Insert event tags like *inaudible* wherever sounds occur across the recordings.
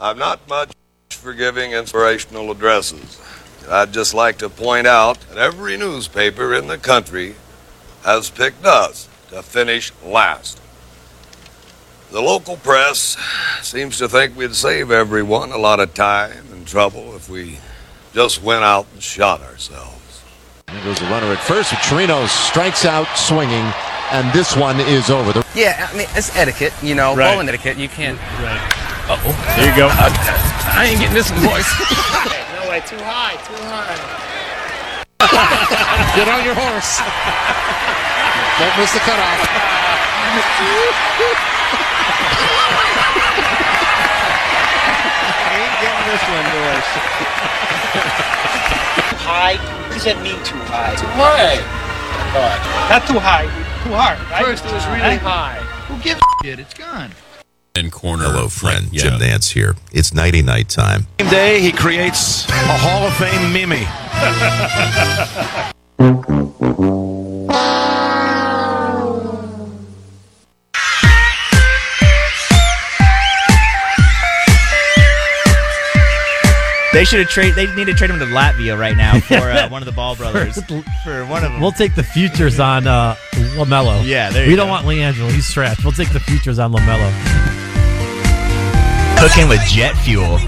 I'm not much for giving inspirational addresses. I'd just like to point out that every newspaper in the country has picked us to finish last. The local press seems to think we'd save everyone a lot of time and trouble if we just went out and shot ourselves. There goes the runner at first. Torino strikes out swinging, and this one is over. The- Yeah, I mean, it's etiquette, you know, Right. bowling etiquette. You can't. There you go. I ain't getting this one, boys. *laughs* No way, too high, too high. Get on your horse. Don't miss the cutoff. I ain't getting this one, boys. high? What does that mean too high? Too high. Not too high, too hard, right? First it was really high. Who gives a shit? It's gone. And corner. Hello, friend. Yeah. Jim Nantz here. It's nighty night time. Same day, he creates a Hall of Fame Mimi. They should have trade. They need to trade him to Latvia right now *laughs* for uh, one of the Ball brothers. for one of them. We'll take the futures on uh, Lamelo. Yeah, there you we don't want LiAngelo. He's trash. We'll take the futures on Lamelo. Cooking with jet fuel.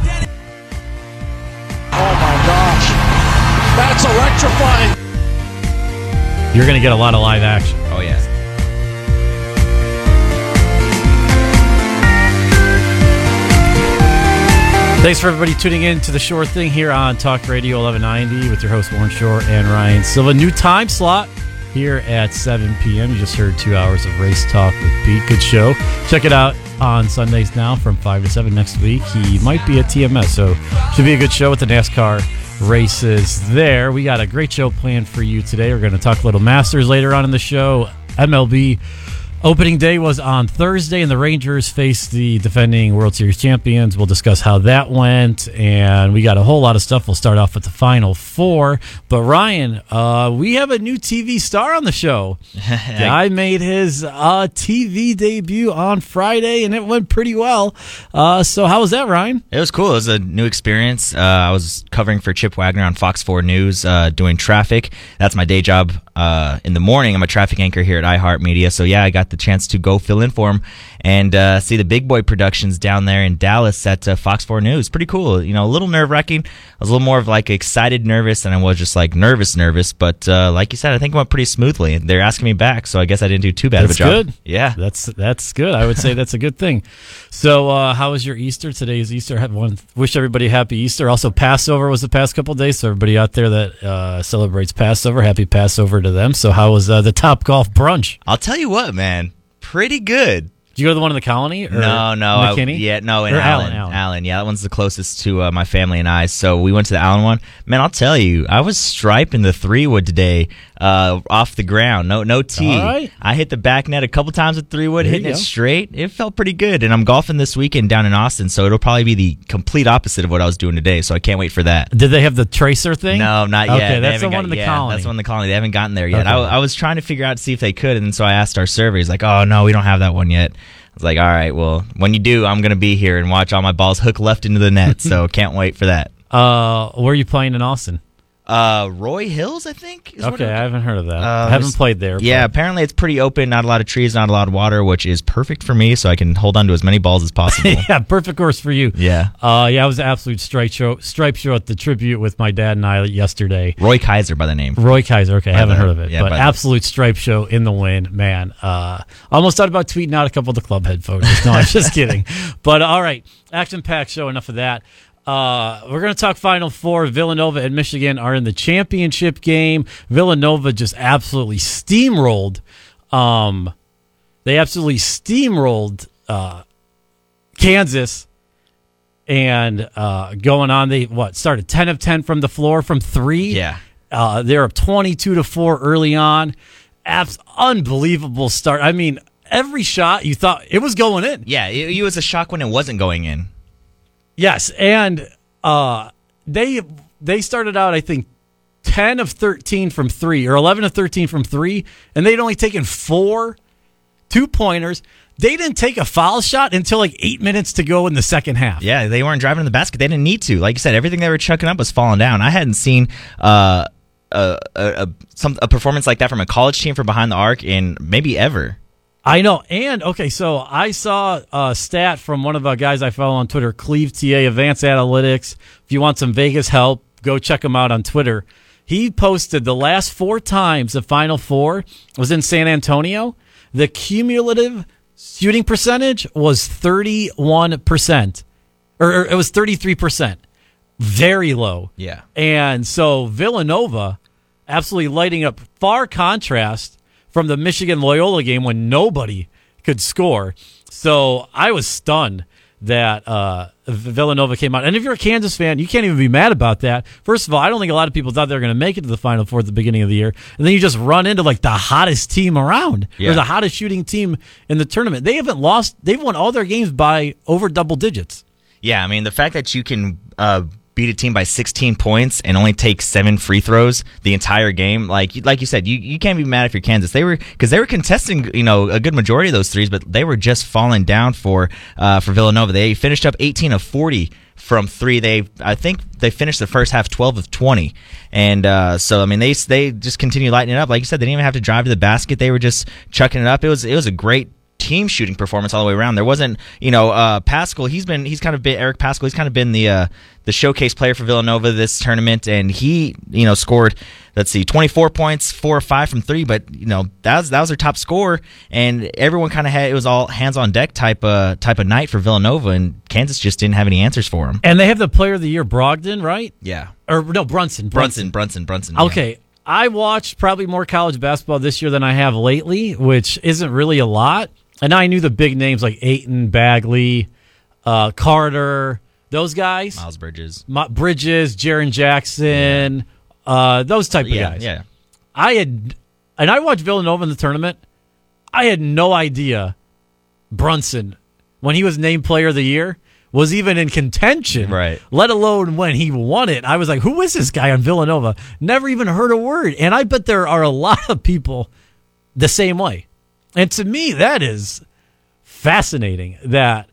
Oh my gosh. That's electrifying. You're going to get a lot of live action. Oh yes. Thanks for everybody tuning in to the Shore Thing here on Talk Radio 1190 with your host Warren Shore and Ryan Silva. New time slot here at 7 p.m. You just heard two hours of race talk with Pete. Good show. Check it out on Sundays now from 5 to 7 next week. He might be at TMS, so should be a good show with the NASCAR races there. We got a great show planned for you today. We're going to talk a little Masters later on in the show. MLB Opening day was on Thursday, and the Rangers faced the defending World Series champions. We'll discuss how that went, and we got a whole lot of stuff. We'll start off with the final four. But Ryan, uh, we have a new TV star on the show. *laughs* Guy made his uh, TV debut on Friday, and it went pretty well. Uh, so, how was that, Ryan? It was cool. It was a new experience. Uh, I was covering for Chip Wagner on Fox 4 News, uh, doing traffic. That's my day job. Uh, in the morning, I'm a traffic anchor here at iHeartMedia. So yeah, I got the chance to go fill in for him and uh, see the Big Boy Productions down there in Dallas at uh, Fox 4 News. Pretty cool. You know, a little nerve wracking. I was a little more of like excited, nervous than I was just like nervous, nervous. But uh, like you said, I think it went pretty smoothly. They're asking me back, so I guess I didn't do too bad That's of a job. good. Yeah. That's that's good. I would say that's a good thing. So, uh, how was your Easter? Today is Easter. Have one. Wish everybody happy Easter. Also, Passover was the past couple days. So, everybody out there that uh, celebrates Passover, happy Passover to them. So, how was uh, the Top Golf brunch? I'll tell you what, man. Pretty good. You go to the one in the colony? Or No, no, I- yeah, no, in Allen, Allen, Allen, yeah, that one's the closest to uh, my family and I. So we went to the Allen one. Man, I'll tell you, I was striping the three wood today, uh, off the ground. No, no tee. All right. I hit the back net a couple times with three wood, There hitting you it go. straight. It felt pretty good. And I'm golfing this weekend down in Austin, so it'll probably be the complete opposite of what I was doing today. So I can't wait for that. Did they have the tracer thing? No, not yet. Okay, They that's the haven't one got- in the yeah, colony. That's the one in the colony. They haven't gotten there yet. Okay. I, I was trying to figure out to see if they could, and so I asked our surveys, like, "Oh no, we don't have that one yet." I was like, "All right, well, when you do, I'm gonna be here and watch all my balls hook left into the net." so *laughs* can't wait for that. Uh, where are you playing in Austin? Uh, Roy Hills, I think. Is Okay, I haven't heard of that. Uh, I haven't played there. Yeah, but- apparently it's pretty open. Not a lot of trees, not a lot of water, which is perfect for me, so I can hold on to as many balls as *laughs* possible. yeah, perfect course for you. yeah. Uh, yeah, I was an absolute stripe show, stripe show at the tribute with my dad and I yesterday. Roy Kizer by the name. Roy Kizer. Okay, I haven't the- heard of it, yeah, but by the- absolute stripe show in the wind, man. Uh, almost thought about tweeting out a couple of the club head photos. No, I'm just *laughs* kidding. But all right, action packed show. Enough of that. Uh, we're going to talk Final Four. Villanova and Michigan are in the championship game. Villanova just absolutely steamrolled. Um, they absolutely steamrolled uh, Kansas and uh, going on. They what started ten of ten from the floor from three. Yeah. Uh, they're up 22 to 4 early on. Abs- unbelievable start. I mean, every shot you thought it was going in. Yeah, it, it was a shock when it wasn't going in. Yes, and uh, they they started out I think 10 of 13 from 3 or 11 of 13 from 3 and they'd only taken 4 two pointers. they didn't take a foul shot until like eight minutes to go in the second half. Yeah, they weren't driving in the basket. They didn't need to. Like you said, everything they were chucking up was falling down. I hadn't seen uh, a, a, a, some, a performance like that from a college team from behind the arc in maybe ever. I know. And okay, so I saw a stat from one of the guys I follow on Twitter, Cleve TA Advanced Analytics. If you want some Vegas help, go check him out on Twitter. He posted the last four times the Final Four was in San Antonio. The cumulative shooting percentage was 31%, or, or it was 33%. Very low. Yeah. And so Villanova absolutely lighting up far contrast from the Michigan Loyola game when nobody could score. So I was stunned that uh, Villanova came out. And if you're a Kansas fan, you can't even be mad about that. First of all, I don't think a lot of people thought they were going to make it to the Final Four at the beginning of the year. And then you just run into like the hottest team around Yeah. or the hottest shooting team in the tournament. They haven't lost, they've won all their games by over double digits. Yeah, I mean the fact that you can uh, beat a team by 16 points and only take seven free throws the entire game, like like you said, you, you can't be mad if you're Kansas. They were because they were contesting, you know, a good majority of those threes, but they were just falling down for uh, for Villanova. They finished up 18 of 40 from three. They I think they finished the first half 12 of 20, and uh, so I mean they they just continue lighting it up. Like you said, they didn't even have to drive to the basket. They were just chucking it up. It was it was a great team shooting performance all the way around. There wasn't, you know, uh, Paschall. He's been, he's kind of been Eric Paschall. He's kind of been the uh, the showcase player for Villanova this tournament, and he, you know, scored. Let's see, twenty four points, four or five from three. But you know, that was that was their top score, and everyone kind of had it was all hands on deck type uh, type of night for Villanova, and Kansas just didn't have any answers for him. And they have the player of the year, Brogdon, right? Yeah, Or no, Brunson. Brunson, Brunson, Brunson. yeah. Okay. I watched probably more college basketball this year than I have lately, which isn't really a lot. And I knew the big names like Ayton, Bagley, uh, Carter, those guys, Miles Bridges. Ma- Bridges, Jaren Jackson, uh, those type of Yeah, guys. yeah. I had, and I watched Villanova in the tournament. I had no idea Brunson, when he was named Player of the Year, was even in contention. Right. Let alone when he won it. I was like, who is this guy on Villanova? Never even heard a word. And I bet there are a lot of people the same way. And to me, that is fascinating that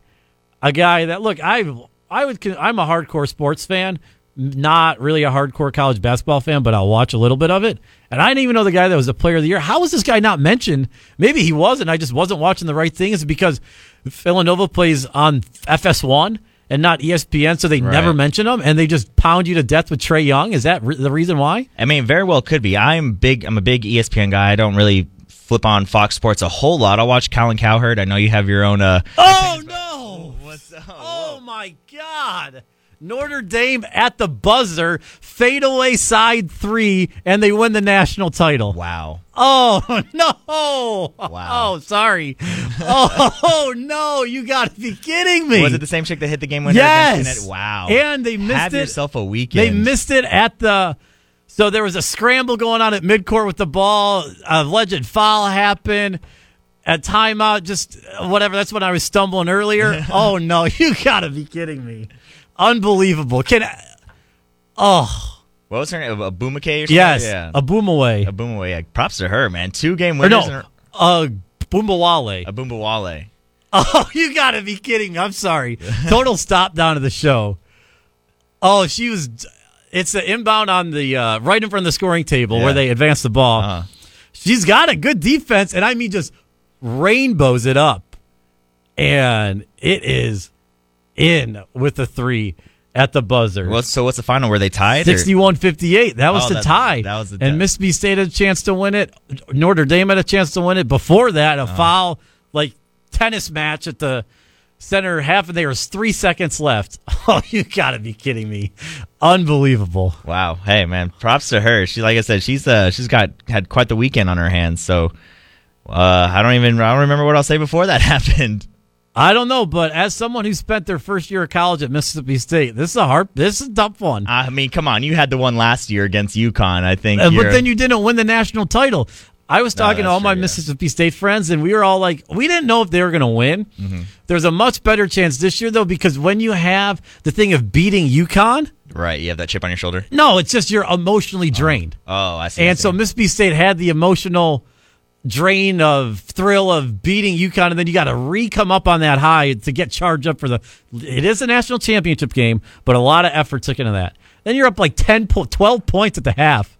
a guy that look, I I would I'm a hardcore sports fan, not really a hardcore college basketball fan, but I'll watch a little bit of it. And I didn't even know the guy that was the player of the year. How was this guy not mentioned? Maybe he wasn't. I just wasn't watching the right thing. Is because Villanova plays on FS1 and not ESPN, so they never Right. mention him and they just pound you to death with Trae Young? Is that re- the reason why? I mean, very well could be. I'm big. I'm a big ESPN guy. I don't really flip on Fox Sports a whole lot. I'll watch Colin Cowherd. I know you have your own. Uh, Oh no! *laughs* What's up? Oh my God! Notre Dame at the buzzer, fadeaway side three, and they win the national title. wow. Oh *laughs* no! Wow. Oh, sorry. oh *laughs* no! You got to be kidding me! Was it the same chick that hit the game winner? Yes. Against Connecticut? Wow. And they missed have it. yourself a weekend. They missed it at the. So there was a scramble going on at midcourt with the ball. A legend foul happened. At timeout, just whatever. That's when I was stumbling earlier. *laughs* oh no, you gotta be kidding me! Unbelievable. Can I, oh What was her name? A Boomake or something? yes, Yeah. a boom away. A Boomaway. Yeah, props to her, man. Two game winners. in no, a- Boombawale. a Boombawale. *laughs* Oh, you gotta be kidding me. I'm sorry. *laughs* Total stop down of the show. Oh, she was. It's the inbound on the uh, right in front of the scoring table Yeah. where they advance the ball. Uh-huh. She's got a good defense, and I mean just rainbows it up, and it is in with the three at the buzzer. What's, so what's the final? Were they tied? or- 61-58. That was Oh, the tie. that was the and. Mississippi State had a chance to win it. Notre Dame had a chance to win it. Before that, a Uh-huh. foul like tennis match at the center half, and there was three seconds left. *laughs* Oh, you got to be kidding me! Unbelievable. Wow. Hey, man. Props to her. She, like I said, she's uh, she's got had quite the weekend on her hands. So, uh, I don't even I don't remember what I'll say before that *laughs* happened. I don't know, but as someone who spent their first year of college at Mississippi State, this is a hard, this is a tough one. I mean, come on. You had the one last year against UConn. I think. Uh, but then you didn't win the national title. I was talking to that's all my yeah. Mississippi State friends, and we were all like, we didn't know if they were going to win. Mm-hmm. There's a much better chance this year, though, because when you have the thing of beating UConn, right. You have that chip on your shoulder. no, it's just you're emotionally drained. Oh, I see. I and see. so Mississippi State had the emotional drain of thrill of beating UConn, and then you got to re come up on that high to get charged up for the. It is a national championship game, but a lot of effort took into that. Then you're up like 10, po- 12 points at the half.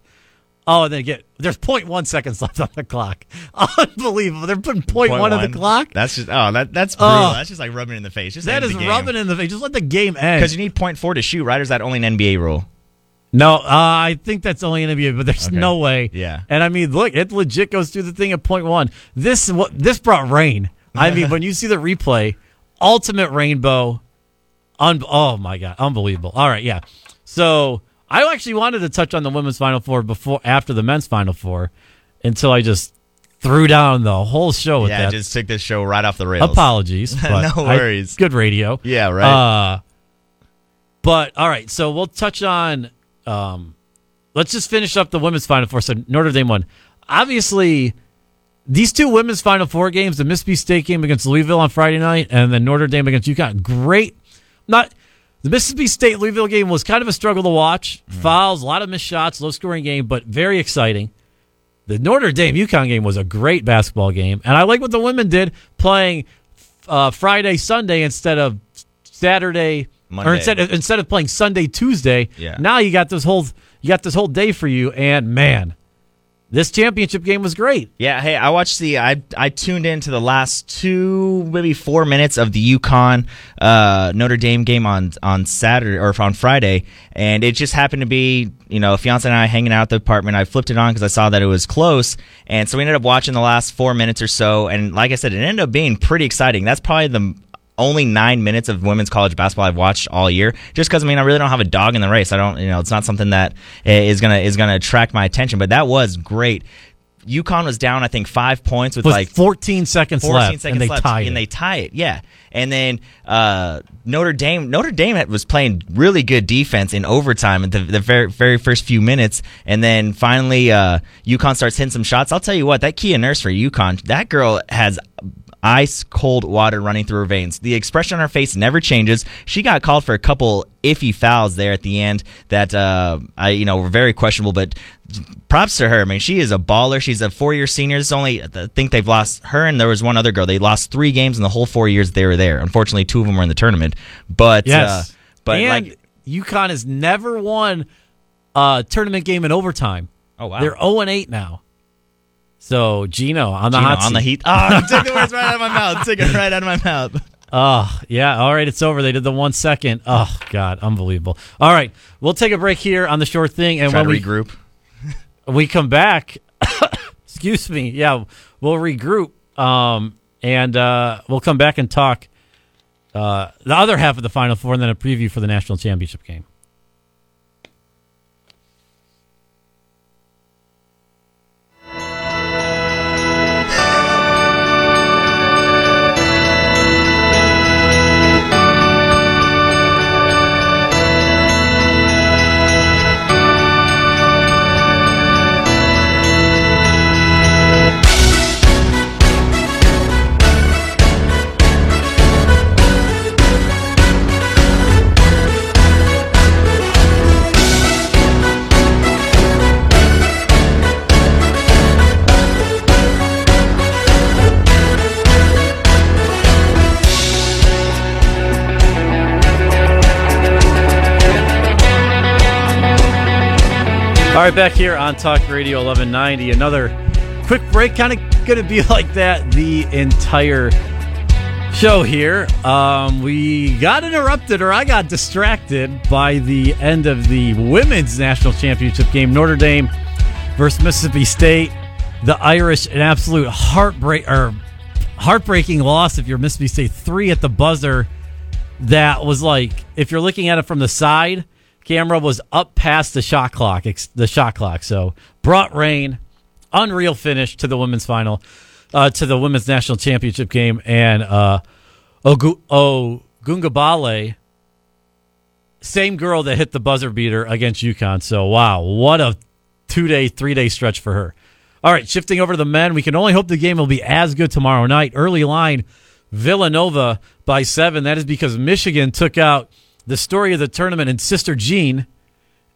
Oh, and then get there's 0.1 seconds left on the clock. *laughs* Unbelievable. They're putting 0.1 on the clock. That's just oh that that's brutal. Oh. that's just like rubbing in the face. Just That is rubbing in the face. Just let the game end. because you need point four to shoot. Right? Or is that only an NBA rule? No, uh, I think that's only an NBA, but there's Okay. no way. Yeah. And I mean, look, it legit goes through the thing at point one. This what this brought rain. I mean, *laughs* when you see the replay, ultimate rainbow. Un- oh my god, unbelievable. All right, yeah. So I actually wanted to touch on the women's final four before after the men's final four, until I just threw down the whole show with yeah, that. Yeah, just took this show right off the rails. Apologies. *laughs* No I- worries. good radio. Yeah, right. Uh, but all right, so we'll touch on. Um, let's just finish up the women's final four. So Notre Dame won. Obviously, these two women's final four games, the Mississippi State game against Louisville on Friday night, and then Notre Dame against UConn. Great. Not the Mississippi State Louisville game was kind of a struggle to watch. Fouls, a lot of missed shots, low scoring game, but very exciting. The Notre Dame UConn game was a great basketball game, and I like what the women did playing uh, Friday Sunday instead of Saturday or Monday. instead instead of playing Sunday Tuesday. Yeah. Now you got this whole you got this whole day for you, and man, this championship game was great. Yeah, hey, I watched the I I tuned into the last two maybe four minutes of the UConn uh, Notre Dame game on on Saturday or on Friday, and it just happened to be you know fiance and I hanging out at the apartment. I flipped it on because I saw that it was close, and so we ended up watching the last four minutes or so. And like I said, it ended up being pretty exciting. That's probably the only nine minutes of women's college basketball I've watched all year. Just because I mean I really don't have a dog in the race. I don't you know it's not something that is gonna is gonna attract my attention. But that was great. UConn was down I think five points with With like 14 seconds 14 left, seconds and they left, and it. they tie it. Yeah, and then uh, Notre Dame Notre Dame was playing really good defense in overtime at the, the very very first few minutes, and then finally uh, UConn starts hitting some shots. I'll tell you what, that Kia Nurse for UConn, that girl has ice cold water running through her veins. The expression on her face never changes. She got called for a couple iffy fouls there at the end that uh, I you know were very questionable, but props to her. I mean, she is a baller. She's a four year senior. It's only I think they've lost her and there was one other girl. They lost three games in the whole four years they were there. Unfortunately, two of them were in the tournament. But Yes, uh, but and like UConn has never won a tournament game in overtime. oh wow, They're 0 and 8 now. So Gino on the Gino hot on the heat. Oh, you took the words right out of my mouth. Took it right out of my mouth. Oh, yeah. All right, it's over. They did the one second. Oh, God, unbelievable. All right, we'll take a break here on the Shore Thing, and Try when to we regroup. *laughs* we come back, *coughs* excuse me, yeah, we'll regroup, um, and uh, we'll come back and talk uh, the other half of the Final Four, and then a preview for the national championship game. Right, back here on Talk Radio 1190. Another quick break, kind of going to be *laughs* like that the entire show here. Um, we got interrupted, or I got distracted by the end of the women's national championship game, Notre Dame versus Mississippi State. The Irish, an absolute heartbreak or heartbreaking loss if you're Mississippi State. Three at the buzzer. That was like if you're looking at it from the side, camera was up past the shot clock. The shot clock. So brought rain, unreal finish to the women's final, uh, to the women's national championship game, and uh, Ogu- Ogungabale, same girl that hit the buzzer beater against UConn. So wow, what a two day, three day stretch for her. All right, shifting over to the men, we can only hope the game will be as good tomorrow night. Early line, Villanova by seven. That is because Michigan took out the story of the tournament and Sister Jean.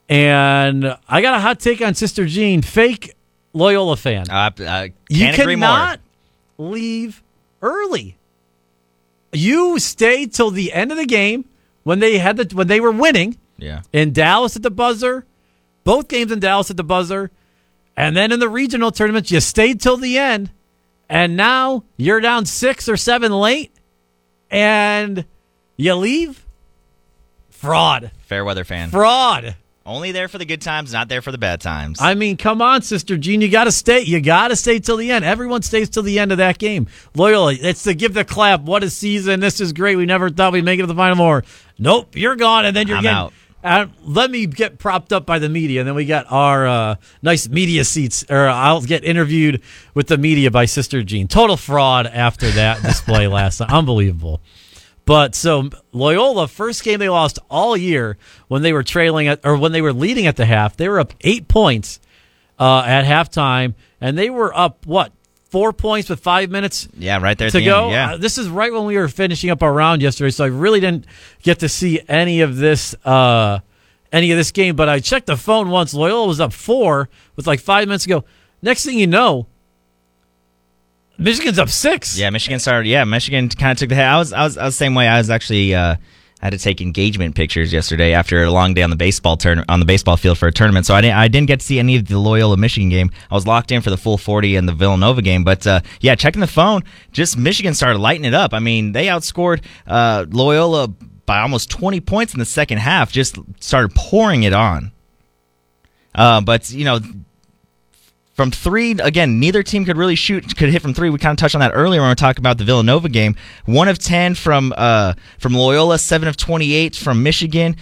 And I got a hot take on Sister Jean. Fake Loyola fan. Uh, uh, you can't agree more. cannot leave early. You stay till the end of the game when they had the when they were winning Yeah. in Dallas at the buzzer, both games in Dallas at the buzzer, and then in the regional tournaments you stayed till the end, and now you're down six or seven late, and you leave. Fraud, Fair weather fan. fraud. Only there for the good times, not there for the bad times. I mean, come on, Sister Jean. You got to stay. You got to stay till the end. Everyone stays till the end of that game. Loyola, it's to give the clap. What a season. This is great. We never thought we'd make it to the Final Four. Nope, you're gone. And then you're I'm getting. out. Uh, let me get propped up by the media. And then we got our uh, nice media seats, or I'll get interviewed with the media by Sister Jean. Total fraud after that display *laughs* last night. Unbelievable. But so Loyola, first game they lost all year when they were trailing at, or when they were leading at the half. They were up eight points uh, at halftime, and they were up what four points with five minutes yeah, right there to the go. end. Yeah. Uh, this is right when we were finishing up our round yesterday, so I really didn't get to see any of this. Uh, any of this game, but I checked the phone once. Loyola was up four with like five minutes to go. Next thing you know, Michigan's up six. Yeah, Michigan started. Yeah, Michigan kind of took the head. I was, I was, I was the same way. I was actually uh, had to take engagement pictures yesterday after a long day on the baseball turn on the baseball field for a tournament. So I didn't, I didn't get to see any of the Loyola Michigan game. I was locked in for the full forty and the Villanova game. But uh, yeah, checking the phone, just Michigan started lighting it up. I mean, they outscored uh, Loyola by almost twenty points in the second half. Just started pouring it on. Uh, but you know, from three, again, neither team could really shoot, could hit from three. We kind of touched on that earlier when we were talking about the Villanova game. One of ten from uh, from Loyola, seven of twenty-eight from Michigan.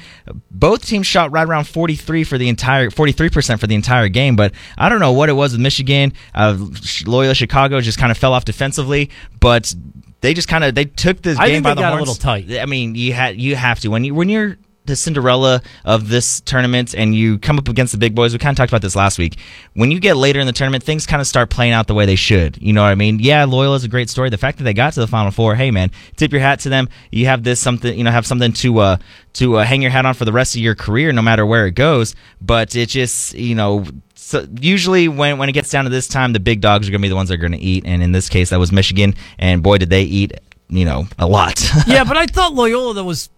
Both teams shot right around forty-three for the entire, forty-three percent for the entire game. But I don't know what it was with Michigan. Uh, Loyola Chicago just kind of fell off defensively, but they just kind of they took this I game by they the got a little tight. I mean, you had you have to when you when you're the Cinderella of this tournament and you come up against the big boys. We kind of talked about this last week. When you get later in the tournament, things kind of start playing out the way they should. You know what I mean? Yeah, Loyola is a great story. The fact that they got to the Final Four, hey man, tip your hat to them. You have this something, you know, have something to uh, to uh, hang your hat on for the rest of your career, no matter where it goes. But it just, you know. So usually when, when it gets down to this time, the big dogs are going to be the ones that are going to eat, and in this case, that was Michigan, and boy, did they eat, you know, a lot. *laughs* yeah, but I thought Loyola that was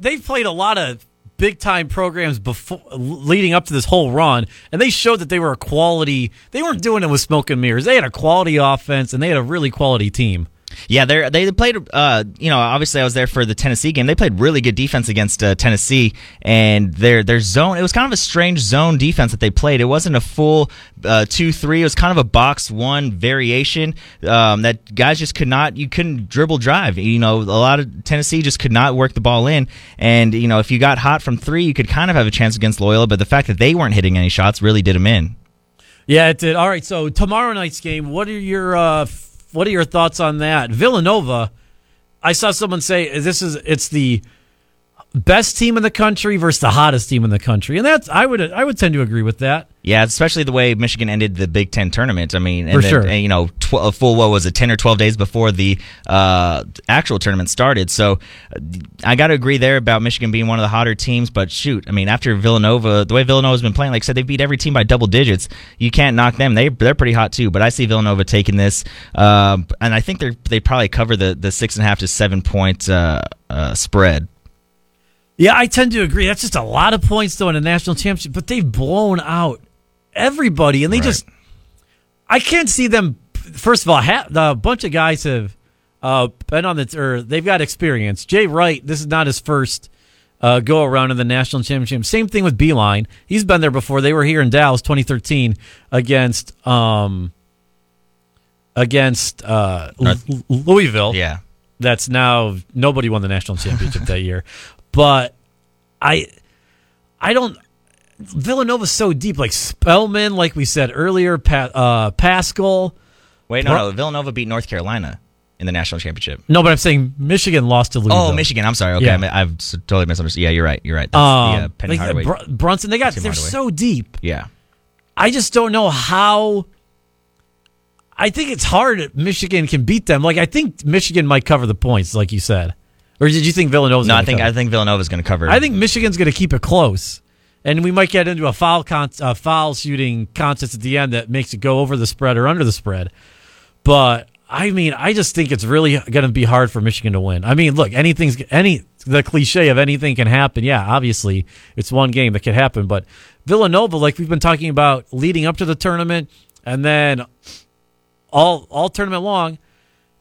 they've played a lot of big time programs before leading up to this whole run and they showed that they were a quality they weren't doing it with smoke and mirrors. They had a quality offense and they had a really quality team Yeah, they they played. Uh, you know, obviously I was there for the Tennessee game. They played really good defense against uh, Tennessee, and their their zone. It was kind of a strange zone defense that they played. It wasn't a full uh, two three. It was kind of a box one variation um, that guys just could not. You couldn't dribble drive. You know, a lot of Tennessee just could not work the ball in. And you know, if you got hot from three, you could kind of have a chance against Loyola. But the fact that they weren't hitting any shots really did them in. yeah it did all right so tomorrow night's game what are your uh what are your thoughts on that? Villanova i saw someone say this is it's the best team in the country versus the hottest team in the country and that's i would i would tend to agree with that Yeah, especially the way Michigan ended the Big Ten tournament. I mean, and For then, sure. and, you know, tw- a full what was it, ten or twelve days before the uh, actual tournament started. So uh, I got to agree there about Michigan being one of the hotter teams. But shoot, I mean, after Villanova, the way Villanova's been playing, like I said, they beat every team by double digits. You can't knock them. They they're pretty hot too. But I see Villanova taking this, uh, and I think they're they probably cover the the six and a half to seven point uh, uh, spread. Yeah, I tend to agree. That's just a lot of points though in a national championship, but they've blown out everybody, and they Right. just. I can't see them. First of all, ha- the bunch of guys have uh, been on the or they've got experience. Jay Wright, this is not his first uh, go around in the national championship. Same thing with Beilein. He's been there before. They were here in Dallas, 2013, against um against uh, Louisville Yeah. that's now nobody won the national championship that year. But I I don't Villanova's so deep, like Spellman, like we said earlier, pa- uh, Paschall. Wait, no, no. Villanova beat North Carolina in the national championship. No, but I'm saying Michigan lost to Louisville. Oh, Michigan. I'm sorry. Okay, Yeah. I I've totally misunderstood. Yeah, you're right. You're right. That's Um, the uh, Penny like, Hardaway. Br- Brunson, they got they're Hardaway. so deep. yeah. I just don't know how. I think it's hard. Michigan can beat them. Like I think Michigan might cover the points, like you said. Or did you think Villanova's? No, I think cover? I think Villanova's going to cover. I think Michigan's going to keep it close, and we might get into a foul con- uh, foul shooting contest at the end that makes it go over the spread or under the spread. But I mean, I just think it's really going to be hard for Michigan to win. I mean, look, anything's any the cliche of anything can happen. Yeah, obviously it's one game that can happen, but Villanova, like we've been talking about leading up to the tournament, and then all all tournament long,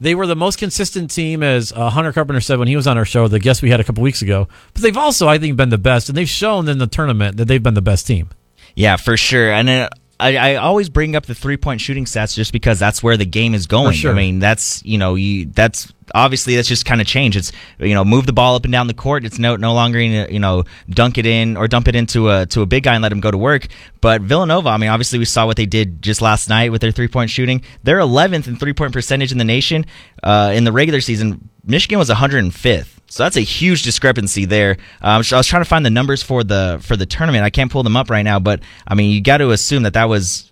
they were the most consistent team, as uh, Hunter Carpenter said when he was on our show, the guest we had a couple weeks ago. But they've also, I think, been the best, and they've shown in the tournament that they've been the best team. Yeah, for sure. And uh, I, I always bring up the three point shooting stats just because that's where the game is going. sure. I mean, that's you know, you that's obviously that's just kind of changed. It's you know, move the ball up and down the court. It's no no longer you know dunk it in or dump it into a to a big guy and let him go to work. But Villanova, I mean, obviously we saw what they did just last night with their three point shooting. They're 11th in three point percentage in the nation uh, in the regular season. Michigan was 105th. So that's a huge discrepancy there. Um, I was trying to find the numbers for the for the tournament. I can't pull them up right now, but I mean, you got to assume that that was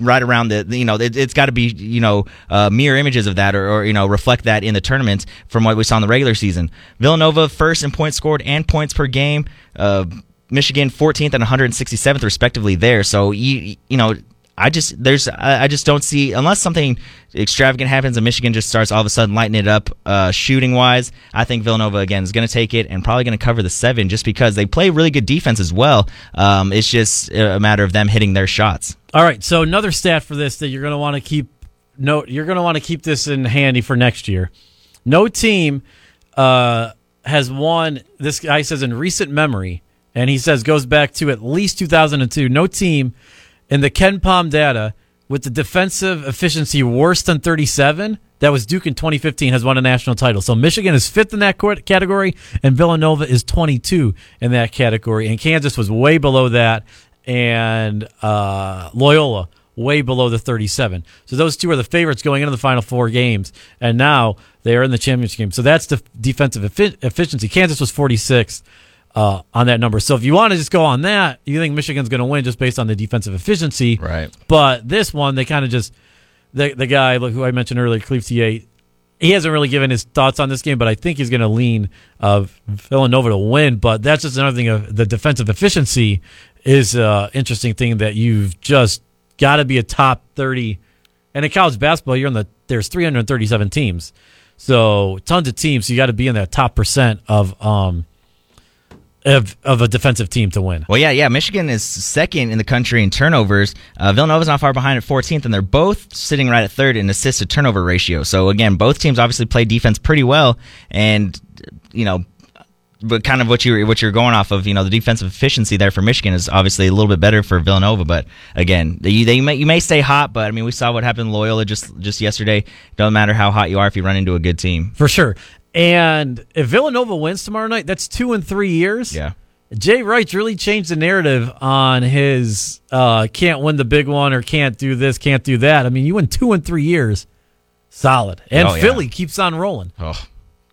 right around the you know it, has got to be you know uh, mirror images of that or, or, you know reflect that in the tournament from what we saw in the regular season. Villanova first in points scored and points per game. Uh, Michigan 14th and 167th respectively there. So you you know I just there's I just don't see unless something extravagant happens and Michigan just starts all of a sudden lighting it up uh, shooting wise. I think Villanova again is going to take it and probably going to cover the seven just because they play really good defense as well. Um, it's just a matter of them hitting their shots. All right, so another stat for this that you're going to want to keep note. You're going to want to keep this in handy for next year. No team uh, has won. This guy says in recent memory, and he says goes back to at least 2002. No team in the KenPom data with the defensive efficiency worse than 37 that was Duke in 2015 has won a national title. So Michigan is fifth in that category, and Villanova is 22 in that category, and Kansas was way below that, and uh, Loyola way below the 37. So those two are the favorites going into the final four games, and now they are in the championship game. So that's the defensive efficiency. Kansas was 46 uh, on that number. So if you want to just go on that, you think Michigan's going to win just based on the defensive efficiency. Right. But this one, they kind of just the the guy who I mentioned earlier, Cleve he hasn't really given his thoughts on this game, but I think he's going to lean of Villanova to win. But that's just another thing of the defensive efficiency is an interesting thing that you've just got to be a top thirty. And in college basketball, you're in the there's 337 teams, so tons of teams. So you got to be in that top percent of um of, of a defensive team to win. Well, yeah, yeah. Michigan is second in the country in turnovers. Uh, Villanova's not far behind at 14th, and they're both sitting right at third in assist to turnover ratio. So again, both teams obviously play defense pretty well, and you know. But kind of what you what you're going off of, you know, the defensive efficiency there for Michigan is obviously a little bit better for Villanova. But again, they, they may, you may stay hot, but I mean, we saw what happened Loyola just just yesterday. Doesn't matter how hot you are if you run into a good team. For sure. And if Villanova wins tomorrow night, that's two and three years. Yeah. Jay Wright's really changed the narrative on his uh, can't win the big one or can't do this, can't do that. I mean, you win two and three years, solid. And oh, yeah. Philly keeps on rolling. Oh,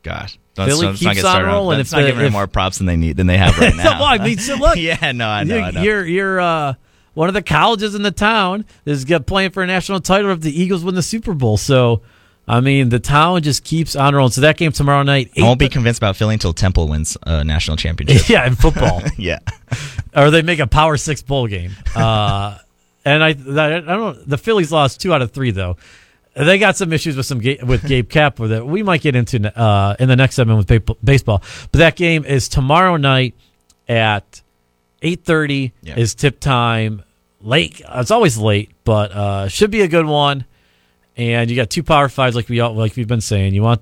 gosh. Let's, Philly let's keeps on rolling. Let's not the, giving them more props than they need than they have right *laughs* now. I mean, so look. *laughs* yeah, no, I know. You, I know. You're you're uh, one of the colleges in the town is playing for a national title if the Eagles win the Super Bowl. So I mean, the town just keeps on rolling. So that game tomorrow night. I won't be convinced about Philly until Temple wins a national championship. *laughs* yeah, in football. *laughs* yeah, or they make a Power Six bowl game. Uh, and I, I don't. The Phillies lost two out of three though. They got some issues with some with Gabe Kapler that we might get into uh, in the next segment with baseball. But that game is tomorrow night at eight thirty. Yeah. Is tip time. Late. It's always late, but uh, should be a good one and you got two power fives like we all, like we've been saying. You want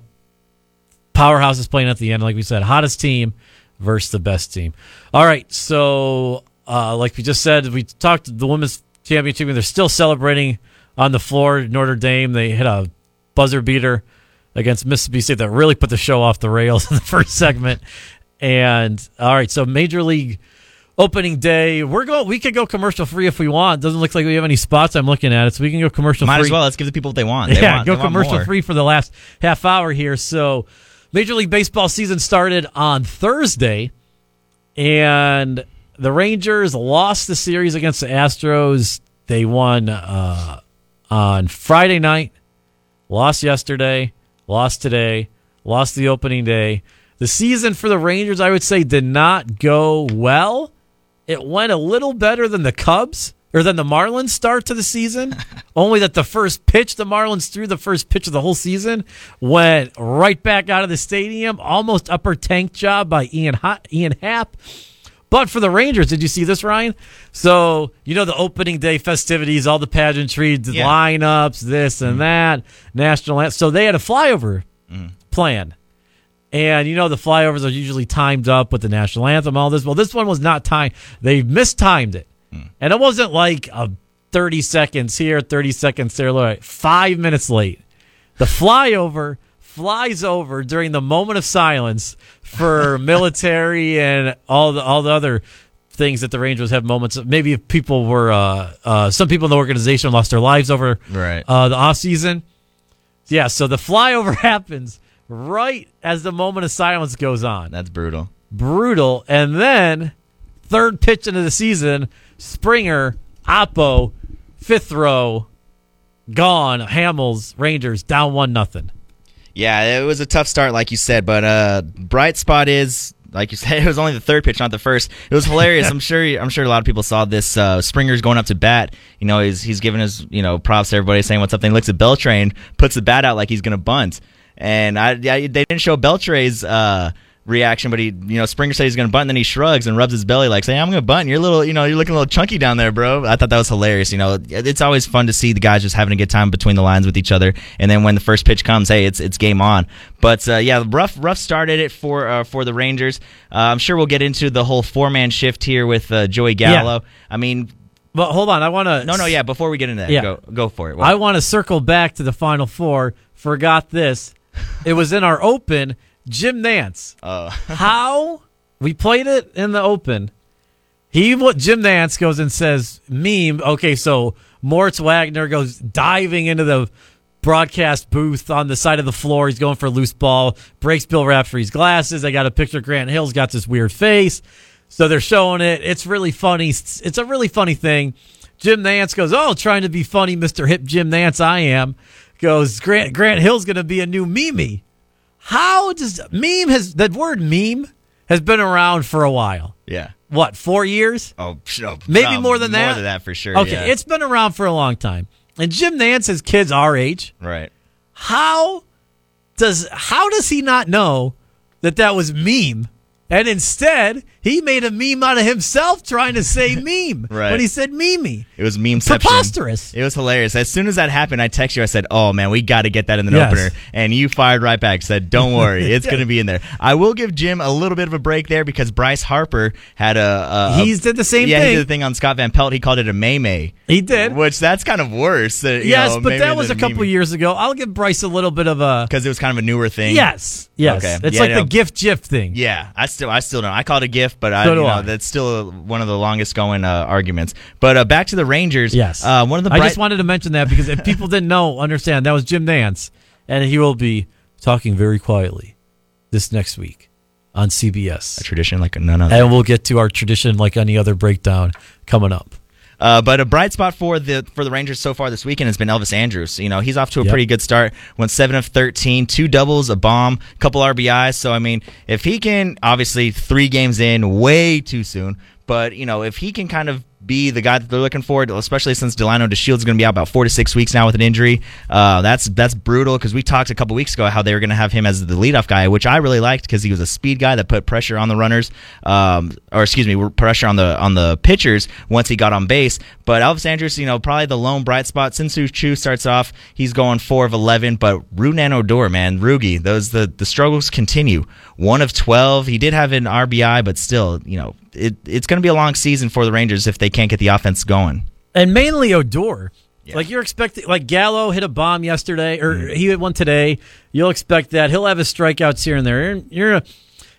powerhouses playing at the end, like we said, hottest team versus the best team. All right, so uh, like we just said, we talked the women's championship. They're still celebrating on the floor. Notre Dame they hit a buzzer beater against Mississippi State that really put the show off the rails *laughs* in the first segment. And all right, so Major League opening day. We're going. We could go commercial free if we want. Doesn't look like we have any spots. I'm looking at it, so we can go commercial. Might free. as well. Let's give the people what they want. *laughs* They yeah, want, go commercial free for the last half hour here. So, Major League Baseball season started on Thursday, and the Rangers lost the series against the Astros. They won uh, on Friday night, lost yesterday, lost today, lost the opening day. The season for the Rangers, I would say, did not go well it went a little better than the Cubs or than the Marlins start to the season. *laughs* Only that the first pitch the Marlins threw, the first pitch of the whole season, went right back out of the stadium. Almost upper tank job by Ian ha- Ian Happ. But for the Rangers, did you see this, Ryan? So you know the opening day festivities, all the pageantry, the Yeah. lineups, this and mm. that, national. So they had a flyover mm. plan. And you know the flyovers are usually timed up with the national anthem, all this. Well, this one was not timed. They mistimed it, and it wasn't like a thirty seconds here, thirty seconds there. Like five minutes late, the flyover flies over during the moment of silence for *laughs* military and all the all the other things that the Rangers have moments. of- Maybe if people were uh, uh, some people in the organization lost their lives over Right. uh, the off season. Yeah, so the flyover *laughs* happens right as the moment of silence goes on. That's brutal. Brutal. And then third pitch into the season, Springer, Oppo, fifth row, gone. Hamels, Rangers down one nothing. Yeah, it was a tough start, like you said, but uh, bright spot is. Like you *laughs* said, it was only the third pitch, not the first. It was hilarious. *laughs* I'm sure. I'm sure a lot of people saw this. Uh, Springer's going up to bat. You know, he's he's giving his you know props to everybody, saying what's up. Then he looks at Beltran, puts the bat out like he's gonna bunt, and I, I they didn't show Beltran's uh, reaction, but he you know Springer said he's gonna bunt, and then he shrugs and rubs his belly like saying, "I'm gonna bunt." You're a little, you know, you're looking a little chunky down there, bro. I thought that was hilarious. You know, it's always fun to see the guys just having a good time between the lines with each other, and then when the first pitch comes, hey, it's it's game on. But uh, yeah, rough rough started it for uh, for the Rangers. Uh, I'm sure we'll get into the whole four man shift here with uh, Joey Gallo. I mean, But hold on, I want to. no, no, yeah. Before we get into that, Yeah. go go for it. I want to circle back to the final four. Forgot this. It was in our open. Jim Nantz. Uh, *laughs* How we played it in the open. He what Jim Nantz goes and says meme. Okay, so Moritz Wagner goes diving into the broadcast booth on the side of the floor. He's going for a loose ball. Breaks Bill Raftery's glasses. I got a picture. of Grant Hill's got this weird face. So they're showing it. It's really funny. It's a really funny thing. Jim Nantz goes, "Oh, trying to be funny, Mister Hip Jim Nantz. I am." Goes Grant Grant Hill's going to be a new meme. How does meme has that word meme has been around for a while? yeah. What four years? Oh, oh no, Maybe no, more than that. More than that for sure. Okay, yeah. it's been around for a long time. And Jim Nantz has kids our age. right. How does how does he not know that that was meme? And instead, he made a meme out of himself trying to say *laughs* meme Right. when he said Mimi. It was meme Preposterous. It was hilarious. As soon as that happened, I texted you. I said, "Oh man, we got to get that in the Yes. opener." And you fired right back. Said, "Don't worry, it's *laughs* going to be in there." I will give Jim a little bit of a break there because Bryce Harper had a. a He's did the same yeah, he did the thing on Scott Van Pelt. He called it a May May. He did. which that's kind of worse. uh, yes, know, but that was a couple Mimi. years ago. I'll give Bryce a little bit of a because it was kind of a newer thing. yes, yes. Okay. It's Yeah, like the gift GIF thing. Yeah, I still, I still don't. I call it a gift, but I so you know I. that's still one of the longest going uh, arguments. But uh, back to the Rangers. Yes. uh, one of the. I just wanted to mention that because if people didn't know, understand that was Jim Nantz, and he will be talking very quietly this next week on CBS. a tradition like none other. And we'll get to our tradition like any other breakdown coming up. Uh, but a bright spot for the for the Rangers so far this weekend has been Elvis Andrus. You know, he's off to a Yep. pretty good start. Went seven of 13, two doubles, a bomb, couple RBIs. So I mean, if he can, obviously three games in, way too soon. But you know, if he can kind of be the guy that they're looking for, especially since Delino DeShields is going to be out about four to six weeks now with an injury. Uh, that's that's brutal because we talked a couple weeks ago how they were going to have him as the leadoff guy, which I really liked because he was a speed guy that put pressure on the runners, um, or excuse me, pressure on the on the pitchers once he got on base. But Elvis Andrus, you know, probably the lone bright spot. Shin-Soo Choo starts off, he's going four of eleven, but Rougned Odor, man, Rugi, those the the struggles continue. One of twelve, he did have an RBI, but still, you know, it, it's going to be a long season for the Rangers if they can't get the offense going. And mainly Odor. Like you're expecting, like Gallo hit a bomb yesterday, or Mm-hmm. he hit one today. You'll expect that he'll have his strikeouts here and there. You're, you're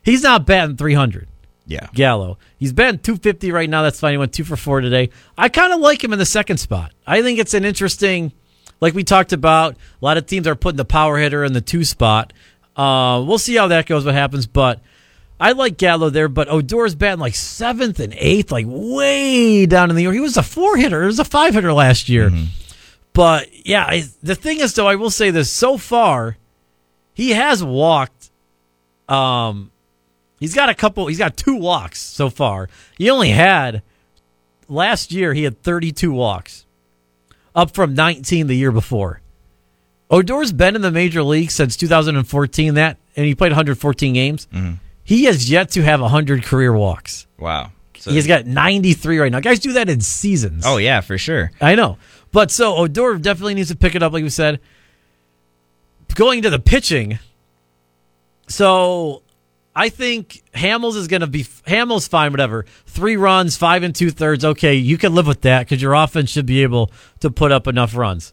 he's not batting 300. Yeah. Gallo. He's batting 250 right now. That's fine. He went two for four today. I kind of like him in the second spot. I think it's an interesting, like we talked about. A lot of teams are putting the power hitter in the two spot. Uh, we'll see how that goes. What happens, but. I like Gallo there, but Odor's batting like seventh and eighth, like way down in the. Order. He was a four hitter. He was a five hitter last year. But yeah, I, the thing is, though, I will say this: so far, he has walked, um, He's got a couple. He's got two walks so far. He only had last year. He had 32 walks, up from 19 the year before. Odor's been in the major league since 2014. That and he played 114 games. He has yet to have 100 career walks. Wow. So- He's got 93 right now. Guys do that in seasons. oh yeah, for sure. I know. But so Odor definitely needs to pick it up, like we said. Going to the pitching. So I think Hamels is going to be Hamels fine, whatever. Three runs, five and two thirds. Okay, you can live with that because your offense should be able to put up enough runs.